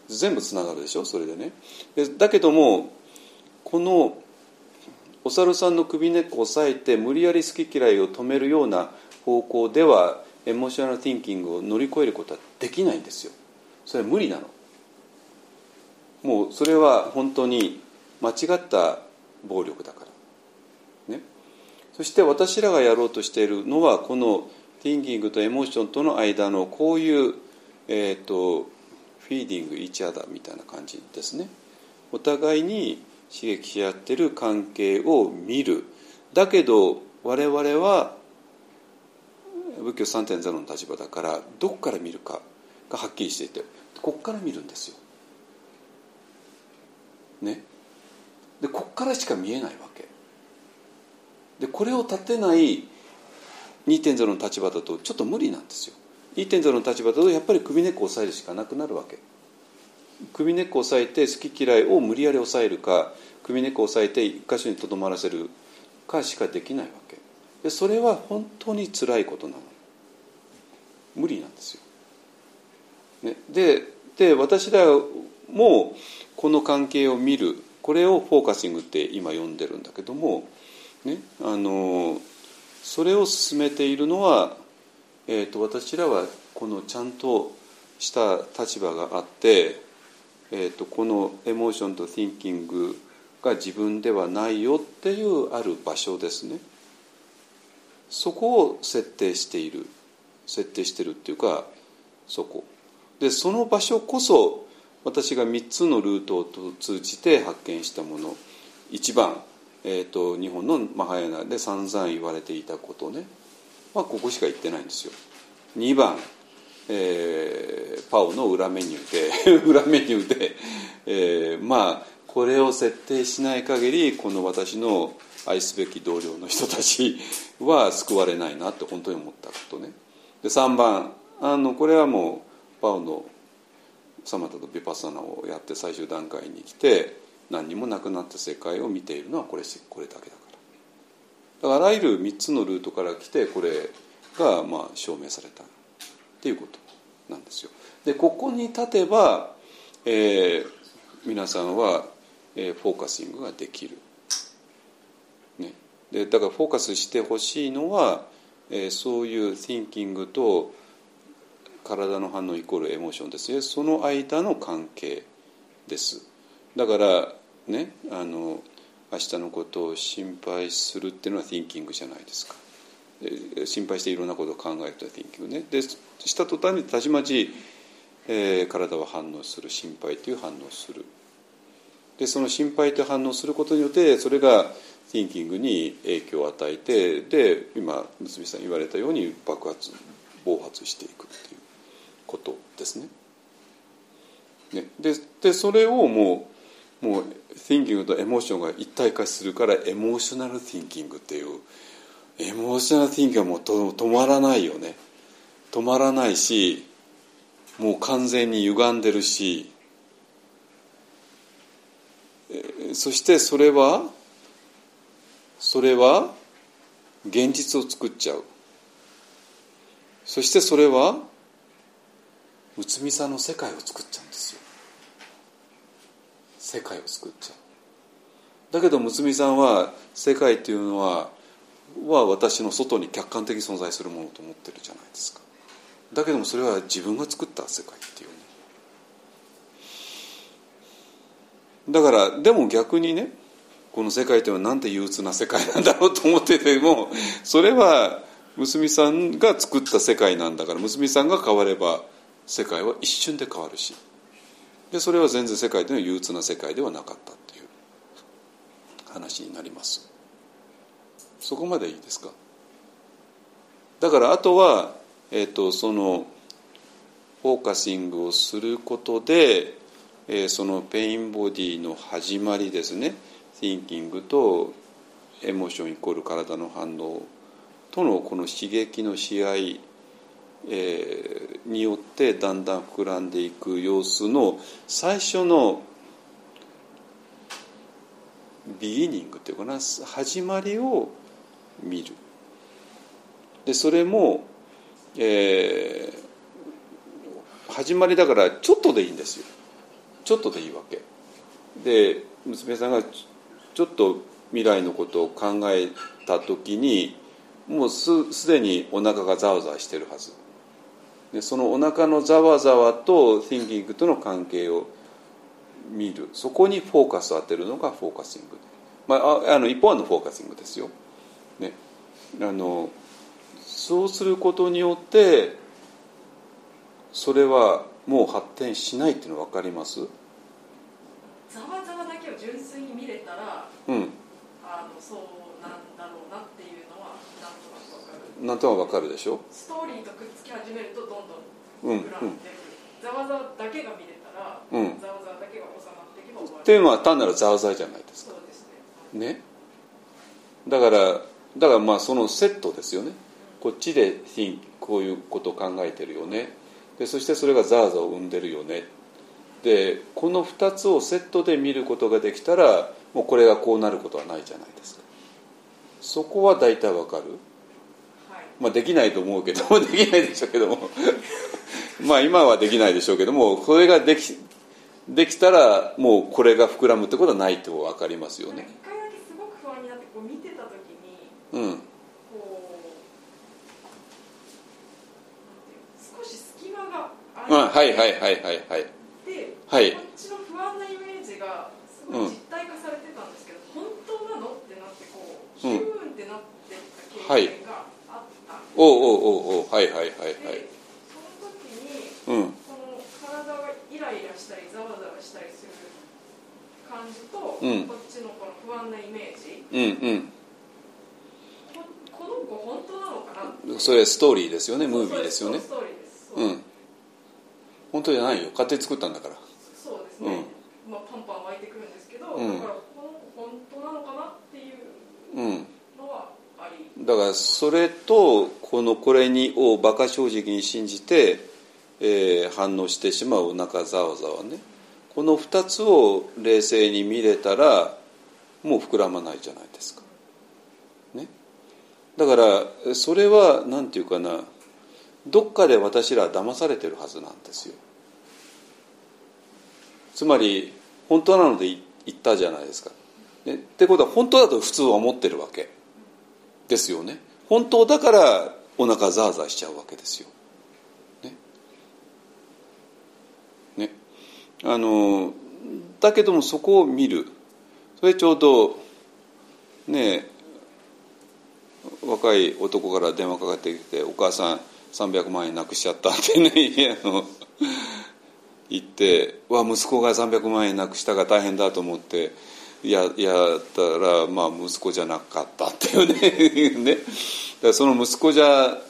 全部つながるでしょ？それでね。でだけどもこのお猿さんの首根っこを押さえて無理やり好き嫌いを止めるような方向ではエモーショナル・ティンキングを乗り越えることはできないんですよ。それは無理なの。もうそれは本当に間違った暴力だから。ね。そして私らがやろうとしているのはこのティンキングとエモーションとの間のこういう、えーと、フィーディングイチアダみたいな感じですね。お互いに刺激し合ってる関係を見る。だけど我々は仏教3.0の立場だからどこから見るかがはっきりしていてここから見るんですよ。ね？でここからしか見えないわけ。でこれを立てない2.0の立場だとちょっと無理なんですよ。2.0の立場だとやっぱり首根っこを押さえるしかなくなるわけ。首根っこを押さえて好き嫌いを無理やり抑えるか首根っこを押さえて一箇所にとどまらせるかしかできないわけでそれは本当につらいことなの無理なんですよ、ね、でで私らもこの関係を見るこれをフォーカシングって今呼んでるんだけども、ね、あのそれを進めているのは、えーと、私らはこのちゃんとした立場があって、えーと、このエモーションと thinking が自分ではないよっていうある場所ですね。そこを設定している。設定してるっていうかそこ。でその場所こそ私が3つのルートを通じて発見したもの。1番、えーと、日本のマハヤナで散々言われていたことね、まあ、ここしか言ってないんですよ。2番、えー、パオの裏メニューで 裏メニューで、えー、まあこれを設定しない限りこの私の愛すべき同僚の人たちは救われないなって本当に思ったことね。で3番。あのこれはもうパオのサマタとビパサナをやって最終段階に来て何にもなくなった世界を見ているのはこれこれだけだから。だからあらゆる3つのルートから来てこれがまあ証明された。っていうことなんですよ。でここに立てば、えー、皆さんは、えー、フォーカシングができる、ね、でだからフォーカスしてほしいのはえー、そういう thinking と体の反応イコールエモーションですね。その間の関係です。だからねあの明日のことを心配するっていうのは thinking じゃないですか。心配していろんなことを考えると thinking ね。でした途端にたちまち、えー、体は反応する。心配という反応する。でその心配と反応することによってそれが thinking に影響を与えてで今娘さん言われたように爆発暴発していくっていうことですね。ねででそれをもうもう thinking とエモーションが一体化するからエモーショナル thinking っていうエモーショナル thinking はもうと止まらないよね止まらないしもう完全に歪んでるしそしてそれはそれは現実を作っちゃう。そしてそれはむつみさんの世界を作っちゃうんですよ。世界を作っちゃう。だけどむつみさんは世界っていうのはは私の外に客観的存在するものと思ってるじゃないですか。だけどもそれは自分が作った世界っていうね。だからでも逆にねこの世界というのはなんて憂鬱な世界なんだろうと思っててもそれは娘さんが作った世界なんだから娘さんが変われば世界は一瞬で変わるしでそれは全然世界での憂鬱な世界ではなかったっていう話になります。そこまでいいですか？だからあとは、えーと、そのフォーカシングをすることで、えー、その pain body の始まりですね。Thinking と emotion イコール体の反応とのこの刺激のし合いえーによってだんだん膨らんでいく様子の最初のビギニングっていうかな始まりを見る。でそれも、えー始まりだからちょっとでいいんですよ。ちょっとでいいわけ。で娘さんがちょっと未来のことを考えた時にもうすすでにお腹がざわざわしてるはず。でそのお腹のざわざわと thinking との関係を見る。そこにフォーカスを当てるのがフォーカシング、ま、ああの一方のフォーカシングですよ、ね、あのそうすることによってそれはもう発展しないっていうの分かりますざわざわだけを純粋に見れたらうん。あのそうなんだろうなっていうのはなんとなくわかる。なんとなく分かるでしょ？ストーリーとくっつき始めるとどんどんうん膨らん。でくる、ざわざわだけが見れたら、うん。ざわざわだけが収まっていけば終わるっていうのは単なるざわざわじゃないですか。そうですね。ね。だからだからまあそのセットですよね。こっちでこういうことを考えてるよね。でそしてそれがザーザーを生んでるよね。でこの2つをセットで見ることができたらもうこれがこうなることはないじゃないですか。そこは大体わかる。はい。まあできないと思うけども できないでしょうけども。まあ今はできないでしょうけどもこれができできたらもうこれが膨らむってことはないって分かりますよね。一回だけすごく不安になってこう見てた時にうん。こうなんていうの少し隙間があうんはいはいはいはいはい。で、はい。こっちの不安なイメージがすごい実体化されてたんですけど、本当なのってなってこうヒューンってなってった経験があった、おうおうおうおう。はいはいはいはい。でその時にうんこの体がイライラしたりざわざわしたりする感じと、うん。こっちのこの不安なイメージ。うんここの子本当なのかなそれストーリーですよねムービーですよね。そうストーリーです。そう,、うん。本当じゃないよ。勝手に作ったんだから。そうですね、まあ、パンパン湧いてくるんですけど、うん。だからこの子本当なのかなっていううんだからそれとこのこれにを馬鹿正直に信じて、えー反応してしまうお腹ざわざわねこの2つを冷静に見れたらもう膨らまないじゃないですか。ね、だからそれは何て言うかなどっかで私らは騙されてるはずなんですよ。つまり本当なので言ったじゃないですか。ね、ってことは本当だと普通は思ってるわけ。ですよね。本当だからお腹ザーザーしちゃうわけですよ。ね。ね。あのだけどもそこを見る。それちょうどね若い男から電話かかってきて「お母さん300万円なくしちゃった」ってね あの言って「わ息子が300万円なくしたが大変だ」と思ってややったら、まあ、息子じゃなかったっていうね ね。だその息子じゃ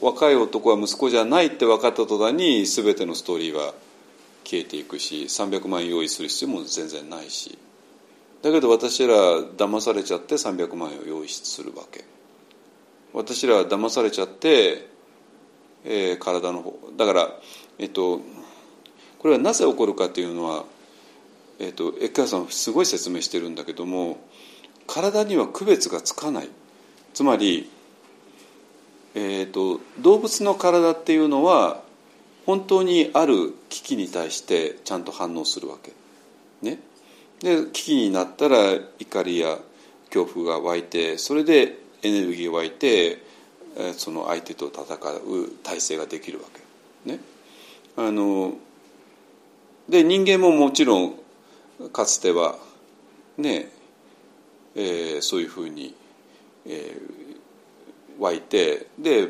若い男は息子じゃないって分かった途端に全てのストーリーは消えていくし300万円用意する必要も全然ないし。だけど私ら騙されちゃって300万円を用意するわけ。私ら騙されちゃって、えー体の方だからえっとこれはなぜ起こるかっていうのはえー、とエッカーさんすごい説明してるんだけども体には区別がつかないつまり、えー、と動物の体っていうのは本当にある危機に対してちゃんと反応するわけ。ね、で危機になったら怒りや恐怖が湧いてそれでエネルギーが湧いてその相手と戦う体制ができるわけ。ね、あので人間ももちろんかつてはねえーそういうふうに、えー湧いてで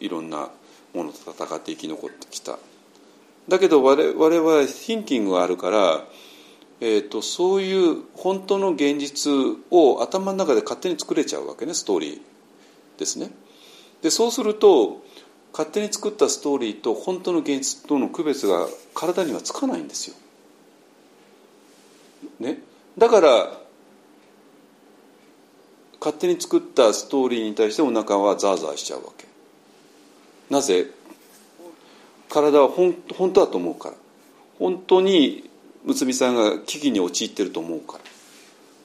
いろんなものと戦って生き残ってきた。だけど我々は thinking があるから、えー、とそういう本当の現実を頭の中で勝手に作れちゃうわけねストーリーですね。でそうすると勝手に作ったストーリーと本当の現実との区別が体にはつかないんですよ。ね、だから勝手に作ったストーリーに対してお腹はザーザーしちゃうわけ。なぜ？体は本当だと思うから。本当に睦美さんが危機に陥ってると思うから。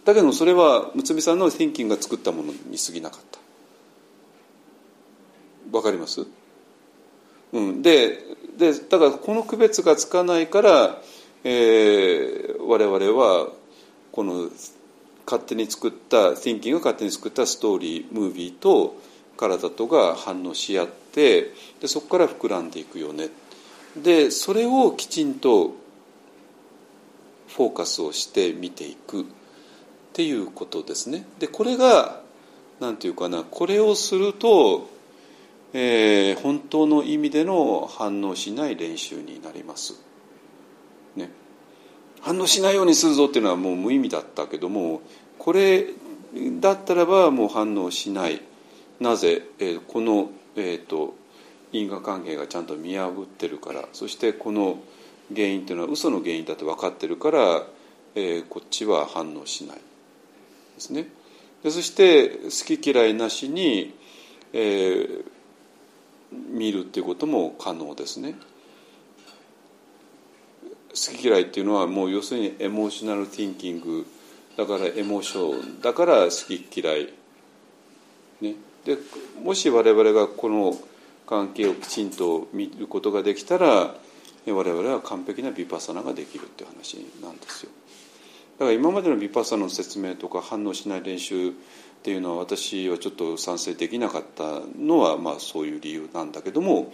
だけどそれは睦美さんの返金が作ったものに過ぎなかった。わかります？うん、ででだからこの区別がつかないから、えー、我々はこの勝手に作った Thinking が勝手に作ったストーリームービーと体とが反応し合ってでそこから膨らんでいくよねでそれをきちんとフォーカスをして見ていくっていうことですね。でこれが何て言うかなこれをするとえー、本当の意味での反応しない練習になります。反応しないようにするぞっていうのはもう無意味だったけどもこれだったらばもう反応しないなぜ、えー、この、えーと、因果関係がちゃんと見破ってるからそしてこの原因っていうのは嘘の原因だと分かってるから、えー、こっちは反応しないですね。でそして好き嫌いなしに、えー、見るっていうことも可能ですね。好き嫌いっていうのはもう要するにエモーショナル・ティンキングだからエモーションだから好き嫌い、ね、でもし我々がこの関係をきちんと見ることができたら我々は完璧なヴィパッサナができるっていう話なんですよ。だから今までのヴィパッサナの説明とか反応しない練習っていうのは私はちょっと賛成できなかったのはまあそういう理由なんだけども、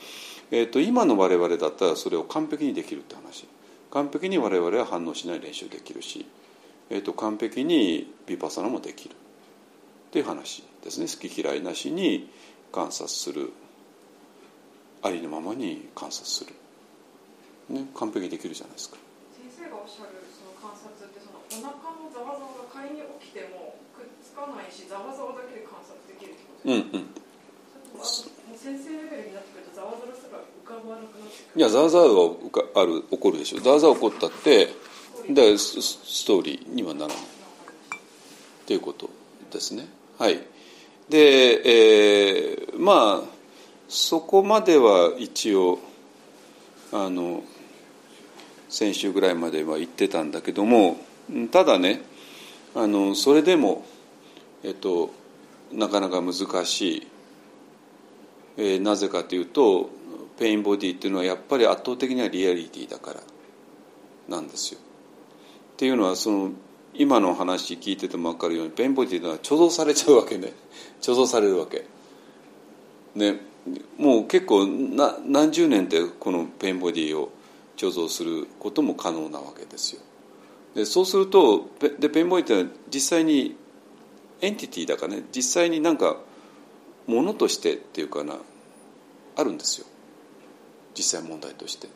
えー、と今の我々だったらそれを完璧にできるって話。完璧に我々は反応しない練習できるし、えー、と完璧にヴィパサナもできる。っていう話ですね。好き嫌いなしに観察する。ありのままに観察する、ね、完璧にできるじゃないですか。先生がおっしゃるその観察ってそのお腹のざわざわが仮に起きてもかないしざわざわだけで観察できるってことですか、うんうん先生レベルになってくるとざわざわさが浮かばなくなってくるいやざわざわがある起こるでしょ。ざわざわ起こったってでストーリーにはならない。ということですね。はい。で、えー、まあそこまでは一応あの先週ぐらいまでは言ってたんだけどもただねあのそれでもえっと、なかなか難しい、えー、なぜかというと pain body っていうのはやっぱり圧倒的にはリアリティだからなんですよ。っていうのはその今の話聞いてても分かるように pain body というのは貯蔵されちゃうわけね貯蔵されるわけ。ね、もう結構な何十年でこの pain body を貯蔵することも可能なわけですよ。でそうするとで pain body ってのは実際に entity だからね実際になんかものとしてっていうかなあるんですよ実際問題として。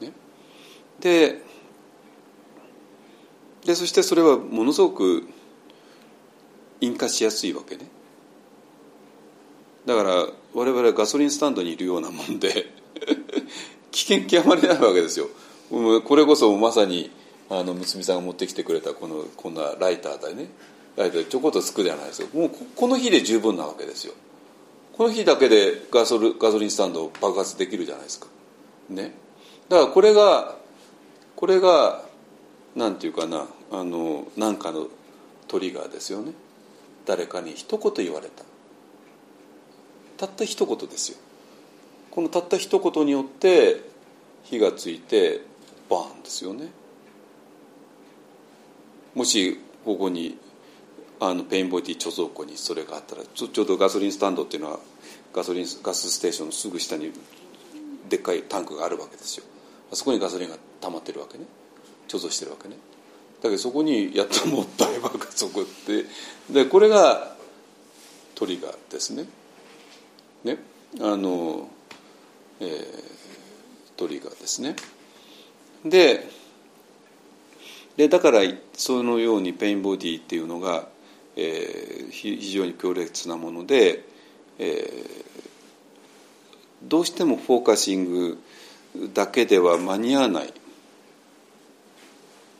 ね、ででそしてそれはものすごく引火しやすいわけね。だから我々はガソリンスタンドにいるようなもんで 危険極まりないわけですよ。これこそまさにあの娘さんが持ってきてくれたこのこんなライターだよね大体ちょこっとつくじゃないですかもうこの日で十分なわけですよこの日だけでガソルガソリンスタンド爆発できるじゃないですか。ね。だからこれがこれがなんていうかなあの何かのトリガーですよね。誰かに一言言われた。たった一言ですよ。このたった一言によって火がついてバーンですよね。もしここにあのペインボディ貯蔵庫にそれがあったらちょちょうどガソリンスタンドっていうのはガソリンガスステーションのすぐ下にでっかいタンクがあるわけですよ。あそこにガソリンが溜まってるわけね。貯蔵してるわけね。だけどそこにやったもったい爆発起こってでこれがトリガーですね。ね。あの、えー、トリガーですね。ででだからそのように pain body っていうのがえー、非常に強烈なもので、えー、どうしてもフォーカシングだけでは間に合わない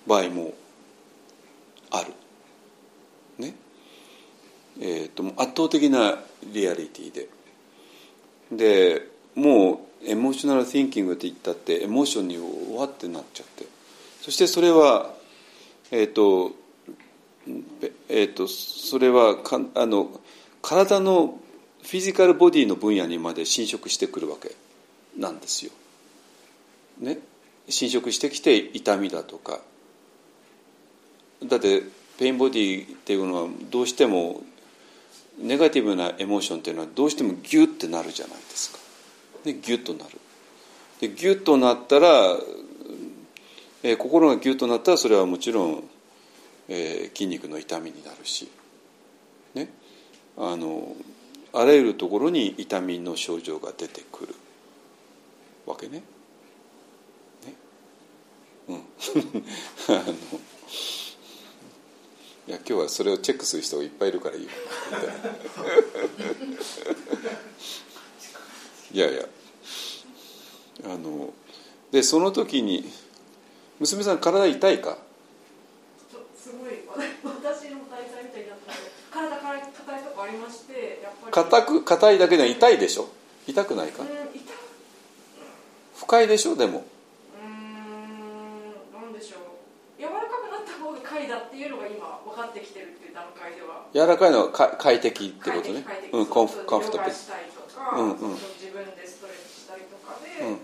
場合もある。ね。えーと、圧倒的なリアリティで。でもうエモーショナル・ティンキングって言ったってエモーションにわってなっちゃって。そしてそれはえっ、ー、とえーと、それはかあの体のフィジカルボディの分野にまで侵食してくるわけなんですよ。ね、侵食してきて痛みだとかだってペインボディっていうのはどうしてもネガティブなエモーションっていうのはどうしてもギュッてなるじゃないですか。でギュッとなる。でギュッとなったら、えー、心がギュッとなったらそれはもちろんえー、筋肉の痛みになるし、ね、あのあらゆるところに痛みの症状が出てくるわけね。ね。うん、あのいや今日はそれをチェックする人がいっぱいいるからいい いやいや。あのでその時に娘さん体痛いか？りましてやっぱり。硬く硬いだけで痛いでしょ？痛くないか、不快でしょ？でも。うんなんでしょう。柔らかくなった方が快だっていうのが今分かってきてるっていう段階では。柔らかいのはか快適ってことねうんコンフコンフタブルうんうん、自分でストレッチしたりとかで、うん、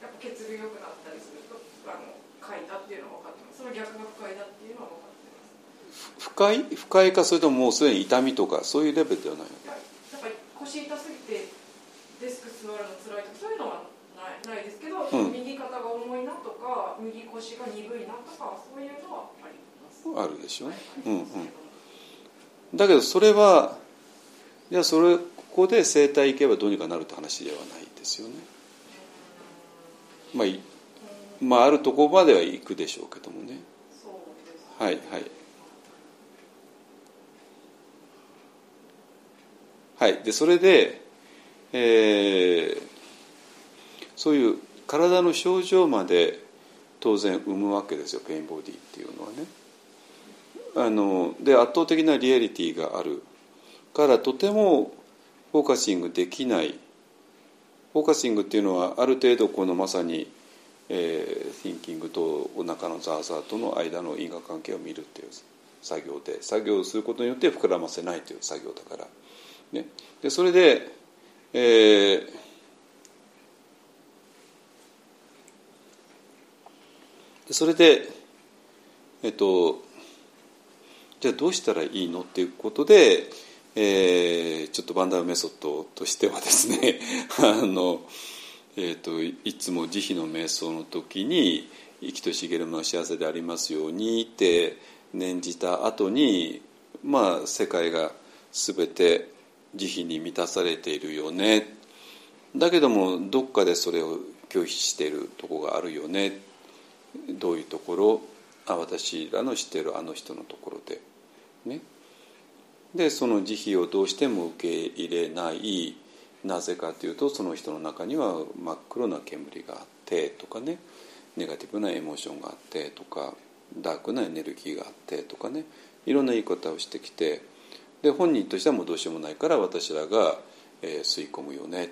やっぱ血流良くなったりするとあの快だっていうのは分かってますその逆が不快だっていうのは分かってます不快不快かそれとももうすでに痛みとかそういうレベルではないやっぱり腰痛すぎてデスク座るの辛いとかそういうのはないないですけど、うん、右肩が重いなとか右腰が鈍いなとかそういうのはあります。あるでしょ、はい、うんうん。だけどそれはじゃあそれここで整体行けばどうにかなるって話ではないですよね。まあまああるところまでは行くでしょうけどもね。はいはいはい、でそれで、えー、そういう体の症状まで当然生むわけですよ pain body っていうのはね。あので圧倒的なリアリティがあるからとてもフォーカシングできないフォーカシングっていうのはある程度このまさに、えー、ティンキングとお腹のザーザーとの間の因果関係を見るっていう作業で作業をすることによって膨らませないという作業だから。ね、でそれで、えー、それでえっとじゃあどうしたらいいの？っていうことで、えー、ちょっとバンダーメソッドとしてはですねあの、えーと、いつも慈悲の瞑想の時に「生きとしげるの幸せでありますように」って念じた後にまあ世界が全て慈悲に満たされているよね。だけどもどっかでそれを拒否しているとこがあるよね。どういうところ？あ私らの知ってるあの人のところで。ね。でその慈悲をどうしても受け入れない。なぜかというとその人の中には真っ黒な煙があってとかね。ネガティブなエモーションがあってとか。ダークなエネルギーがあってとかね。いろんな言い方をしてきてで本人としてはもうどうしようもないから私らが、えー、吸い込むよね。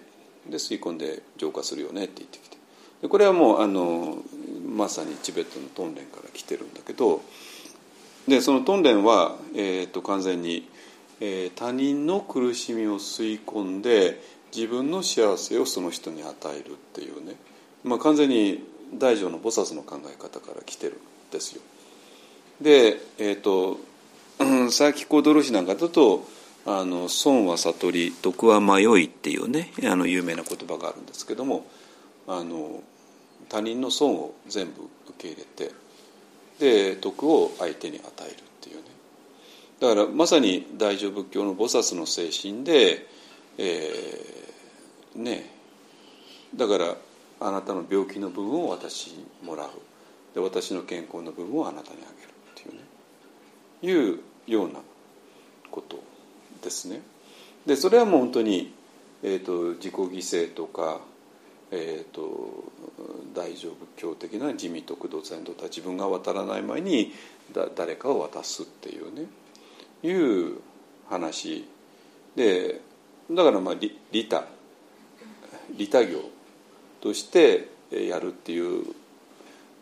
で吸い込んで浄化するよねって言ってきて。でこれはもうあのまさにチベットのトンレンから来てるんだけどでそのトンレンは、えーと、完全に、えー、他人の苦しみを吸い込んで自分の幸せをその人に与えるっていうね、まあ、完全に大乗の菩薩の考え方から来てるんですよ。で、えーと佐々木小泥氏なんかだと「あの損は悟り徳は迷い」っていうねあの有名な言葉があるんですけどもあの他人の損を全部受け入れてで徳を相手に与えるっていうね。だからまさに大乗仏教の菩薩の精神で、えー、ねだからあなたの病気の部分を私にもらう。で私の健康の部分をあなたにあげるっていうね。いうようなことですね。でそれはもう本当に、えーと、自己犠牲とか、えーと、大乗仏教的な地味徳道禅とは自分が渡らない前にだ誰かを渡すっていうねいう話でだからまあ利他利他業としてやるっていう、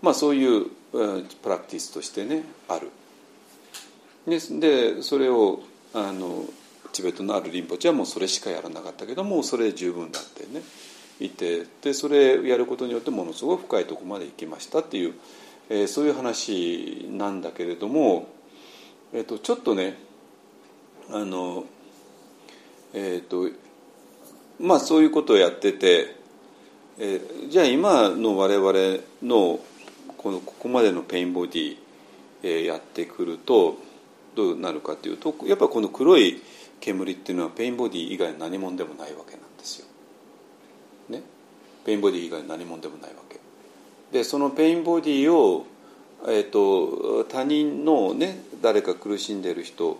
まあ、そういうプラクティスとしてねある。でそれをあのチベットのあるリンポチはもうそれしかやらなかったけどもそれ十分だってね言ってでそれやることによってものすごく深いとこまで行きましたっていう、えー、そういう話なんだけれども、えーと、ちょっとねあのえっ、ー、とまあそういうことをやってて、えー、じゃあ今の我々のこのここまでのペインボディ、えー、やってくるとどうなるかというとやっぱこの黒い煙っていうのはペインボディ以外の何者でもないわけなんですよ。ね、ペインボディ以外何者でもないわけ。でそのペインボディを、えーと、他人のね誰か苦しんでる人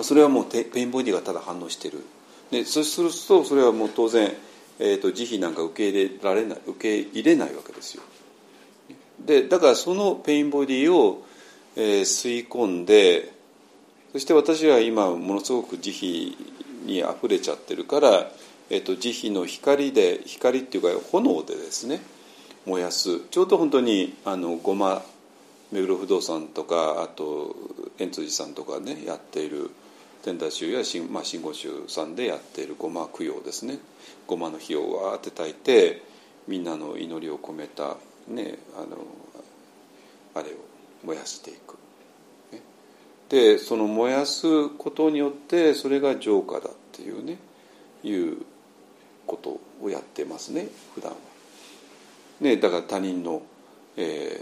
それはもうペインボディがただ反応してるでそうするとそれはもう当然、えーと、慈悲なんか受け入れられない受け入れないわけですよでだからそのペインボディを、えー、吸い込んでそして私は今ものすごく慈悲にあふれちゃってるから、えーと、慈悲の光で光っていうか炎でですね燃やすちょうど本当にあのごま目黒不動産とかあと円辻さんとかねやっている天台宗や新,、まあ、新言宗さんでやっているごま供養ですねごまの火をわーって焚いてみんなの祈りを込めた、ね、あのあれを燃やしていく。でその燃やすことによってそれが浄化だっていうねいうことをやってますね普段は。ね、だから他人の、え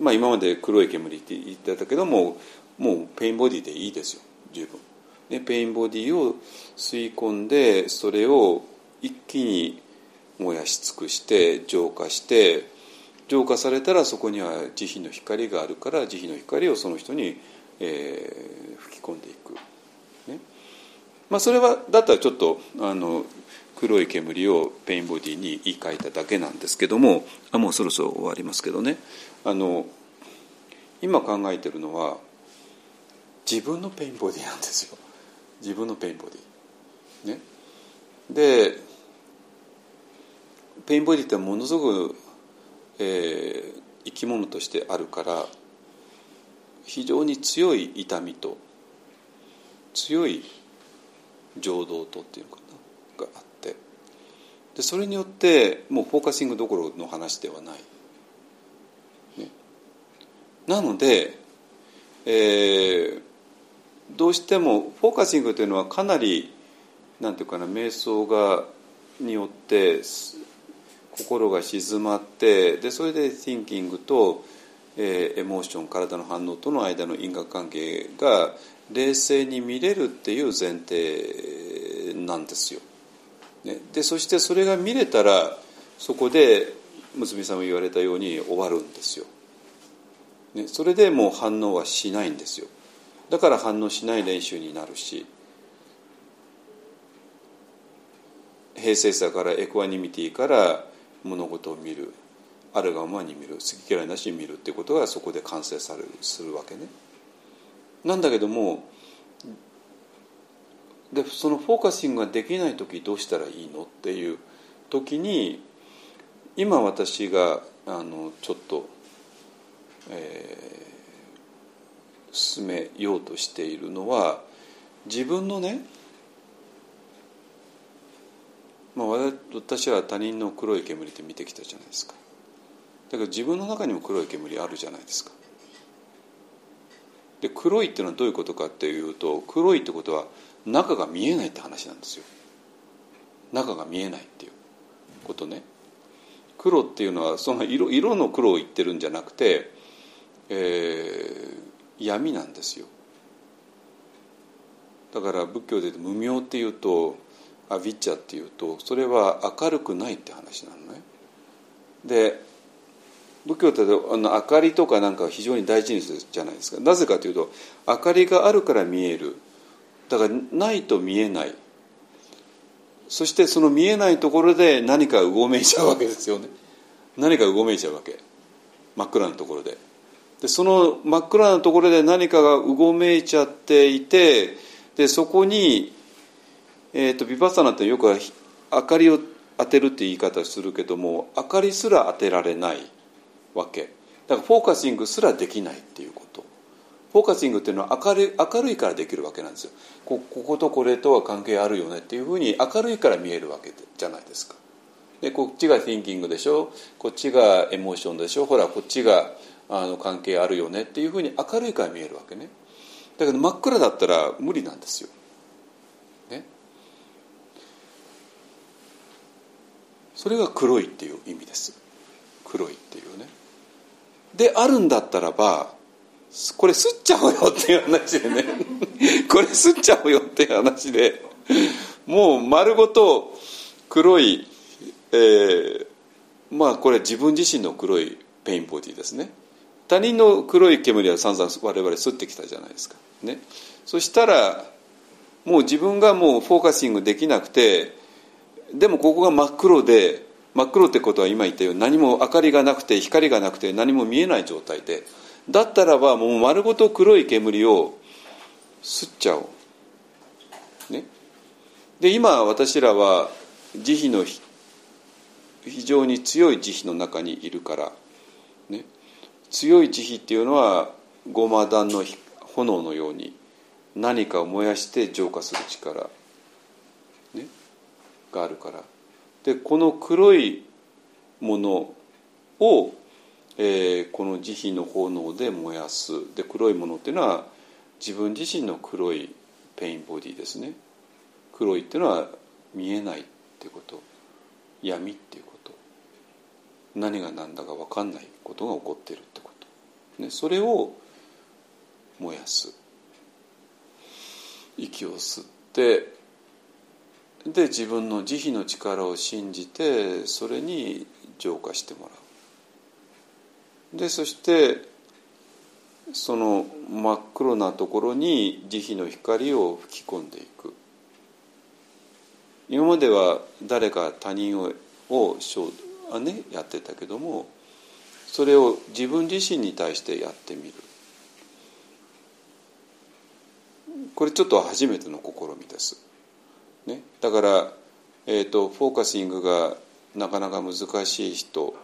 ーまあ、今まで黒い煙って言ってたけどももうペインボディでいいですよ十分。ね、ペインボディを吸い込んでそれを一気に燃やし尽くして浄化して浄化されたらそこには慈悲の光があるから慈悲の光をその人に、えー、吹き込んでいく、ね。まあ、それはだったらちょっとあの黒い煙をペインボディに言い換えただけなんですけどもあもうそろそろ終わりますけどね。あの今考えてるのは自分のペインボディなんですよ。自分のペインボディ。ね、でペインボディってものすごくえー、生き物としてあるから非常に強い痛みと強い情動とっていうのかながあってでそれによってもうフォーカシングどころの話ではない。ね、なので、えー、どうしてもフォーカシングというのはかなりなんていうかな瞑想がによって心が静まってでそれで thinking と、えー、エモーション体の反応との間の因果関係が冷静に見れるっていう前提なんですよ。ね、でそしてそれが見れたらそこで娘さんも言われたように終わるんですよ。ね、それでもう反応はしないんですよ。だから反応しない練習になるし平静さからエクアニミティから物事を見るあるがままに見る好き嫌いなしに見るっていうことがそこで完成されるするわけね。なんだけどもでそのフォーカシングができない時どうしたらいいのっていう時に今私があのちょっと、えー、進めようとしているのは自分のねまあ、私は他人の黒い煙って見てきたじゃないですか。だから自分の中にも黒い煙あるじゃないですか。で黒いっていうのはどういうことかっていうと黒いってことは中が見えないって話なんですよ。中が見えないっていう。ことね。黒っていうのはその色色の黒を言ってるんじゃなくて、えー、闇なんですよ。だから仏教で無明っていうとアビッチャっていうとそれは明るくないって話なのね。で仏教ってあの明かりとかなんか非常に大事にするじゃないですか。なぜかというと明かりがあるから見える。だからないと見えない。そしてその見えないところで何かうごめいちゃうわけですよね。何かうごめいちゃうわけ。真っ暗なところで。でその真っ暗なところで何かがうごめいちゃっていてでそこにえーと、ビパッサナってよく明かりを当てるって言い方するけども明かりすら当てられないわけ。だからフォーカシングすらできないっていうこと。フォーカシングっていうのは明るい明るいからできるわけなんですよ。ここことこれとは関係あるよねっていうふうに明るいから見えるわけじゃないですか。でこっちが thinking でしょ。こっちがエモーションでしょ。ほらこっちがあの関係あるよねっていうふうに明るいから見えるわけね。だけど真っ暗だったら無理なんですよ、それが黒いっていう意味です。黒いっていうね。であるんだったらばこれ吸っちゃおうよっていう話でね。これ吸っちゃおうよっていう話でもう丸ごと黒い、えー、まあこれ自分自身の黒いペインボディですね。他人の黒い煙は散々我々吸ってきたじゃないですか。ね。そしたらもう自分がもうフォーカシングできなくてでもここが真っ黒で真っ黒ってことは今言ったように何も明かりがなくて光がなくて何も見えない状態でだったらばもう丸ごと黒い煙を吸っちゃおう。ね、で今私らは慈悲の非常に強い慈悲の中にいるから、ね、強い慈悲っていうのはごま団の炎のように何かを燃やして浄化する力、があるから。でこの黒いものをえー、この慈悲の炎で燃やす。で黒いものっていうのは自分自身の黒いペインボディですね。黒いっていうのは見えないってこと。闇っていうこと。何が何だか分かんないことが起こってるってこと、ね、それを燃やす。息を吸ってで自分の慈悲の力を信じてそれに浄化してもらう。でそしてその真っ黒なところに慈悲の光を吹き込んでいく。今までは誰か他人をを、ね、やってたけどもそれを自分自身に対してやってみる。これちょっと初めての試みです、ね、だから、えーと、フォーカシングがなかなか難しい人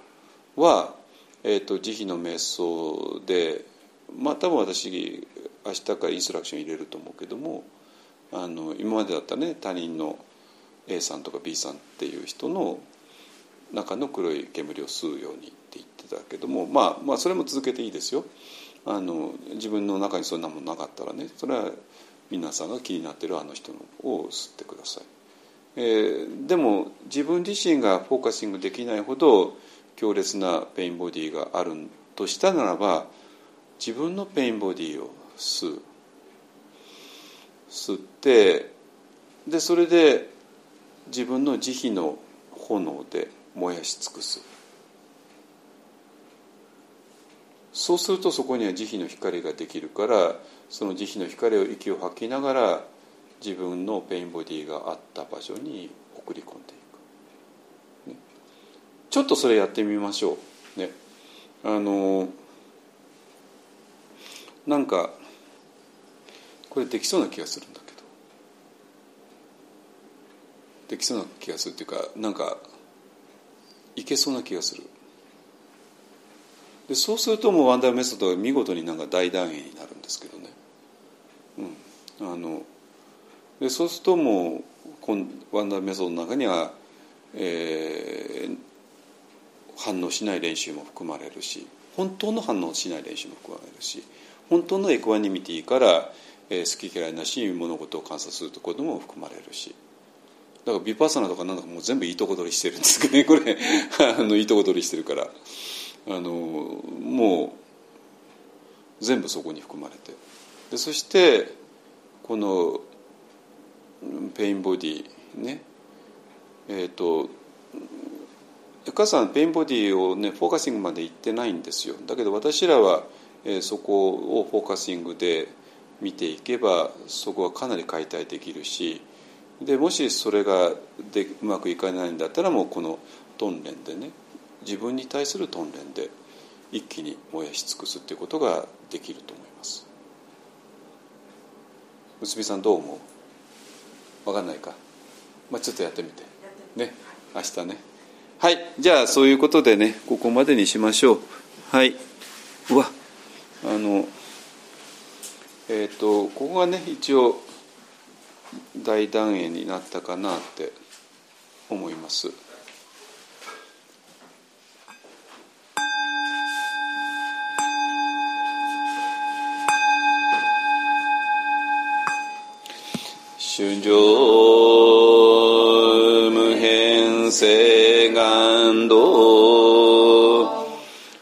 はえーと、慈悲の瞑想でまあ多分私明日からインストラクション入れると思うけどもあの今までだったね他人の A さんとか B さんっていう人の中の黒い煙を吸うようにって言ってたけども、まあ、まあそれも続けていいですよ。あの自分の中にそんなものなかったらねそれは皆さんが気になってるあの人のを吸ってください、えー、でも自分自身がフォーカシングできないほど強烈なペインボディがあるとしたならば自分のペインボディを吸う。吸ってでそれで自分の慈悲の炎で燃やし尽くす。そうするとそこには慈悲の光ができるからその慈悲の光を息を吐きながら自分のペインボディがあった場所に送り込んでいく。ちょっとそれやってみましょう。ね。あのなんかこれできそうな気がするんだけど。できそうな気がするっていうかなんかいけそうな気がする。でそうするともうワンダーメソッドが見事になんか大団円になるんですけどね。あのでそうするともうワンダーメソッドの中には、えー、反応しない練習も含まれるし本当の反応しない練習も含まれるし本当のエクワニミティから、えー、好き嫌いなし物事を観察するところも含まれるしだからビパッサナとかなんだかもう全部いいとこ取りしてるんですけどね これ。あのいいとこ取りしてるから。あのもう全部そこに含まれて。でそしてこのペインボディね。えっ、ー、と母さんペインボディをねフォーカシングまで行ってないんですよ。だけど私らは、えー、そこをフォーカシングで見ていけばそこはかなり解体できるしでもしそれがでうまくいかないんだったらもうこのトンレンでね自分に対するトンレンで一気に燃やし尽くすっていうことができると思います。娘さんどう思う？分かんないか、まあ、ちょっとやってみて。ね。明日ね。はい。じゃあそういうことでねここまでにしましょう。はい。うわ。あのえっ、とここがね一応大団円になったかなって思います。春情無変性願道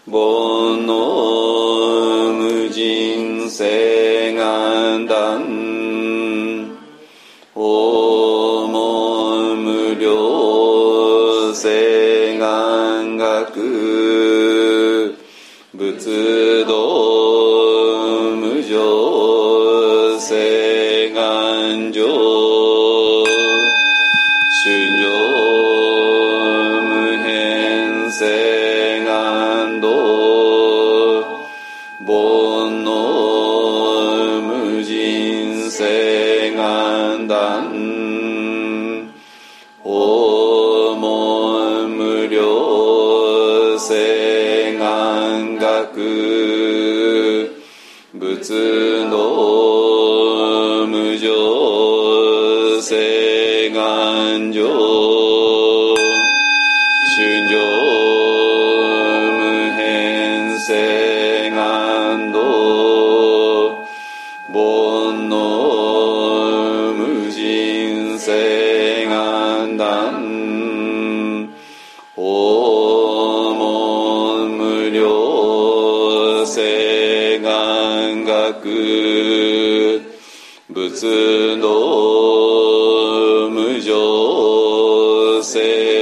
煩悩無人性願断訪問無量性願学。仏道仏の無常性願上く仏の無常性。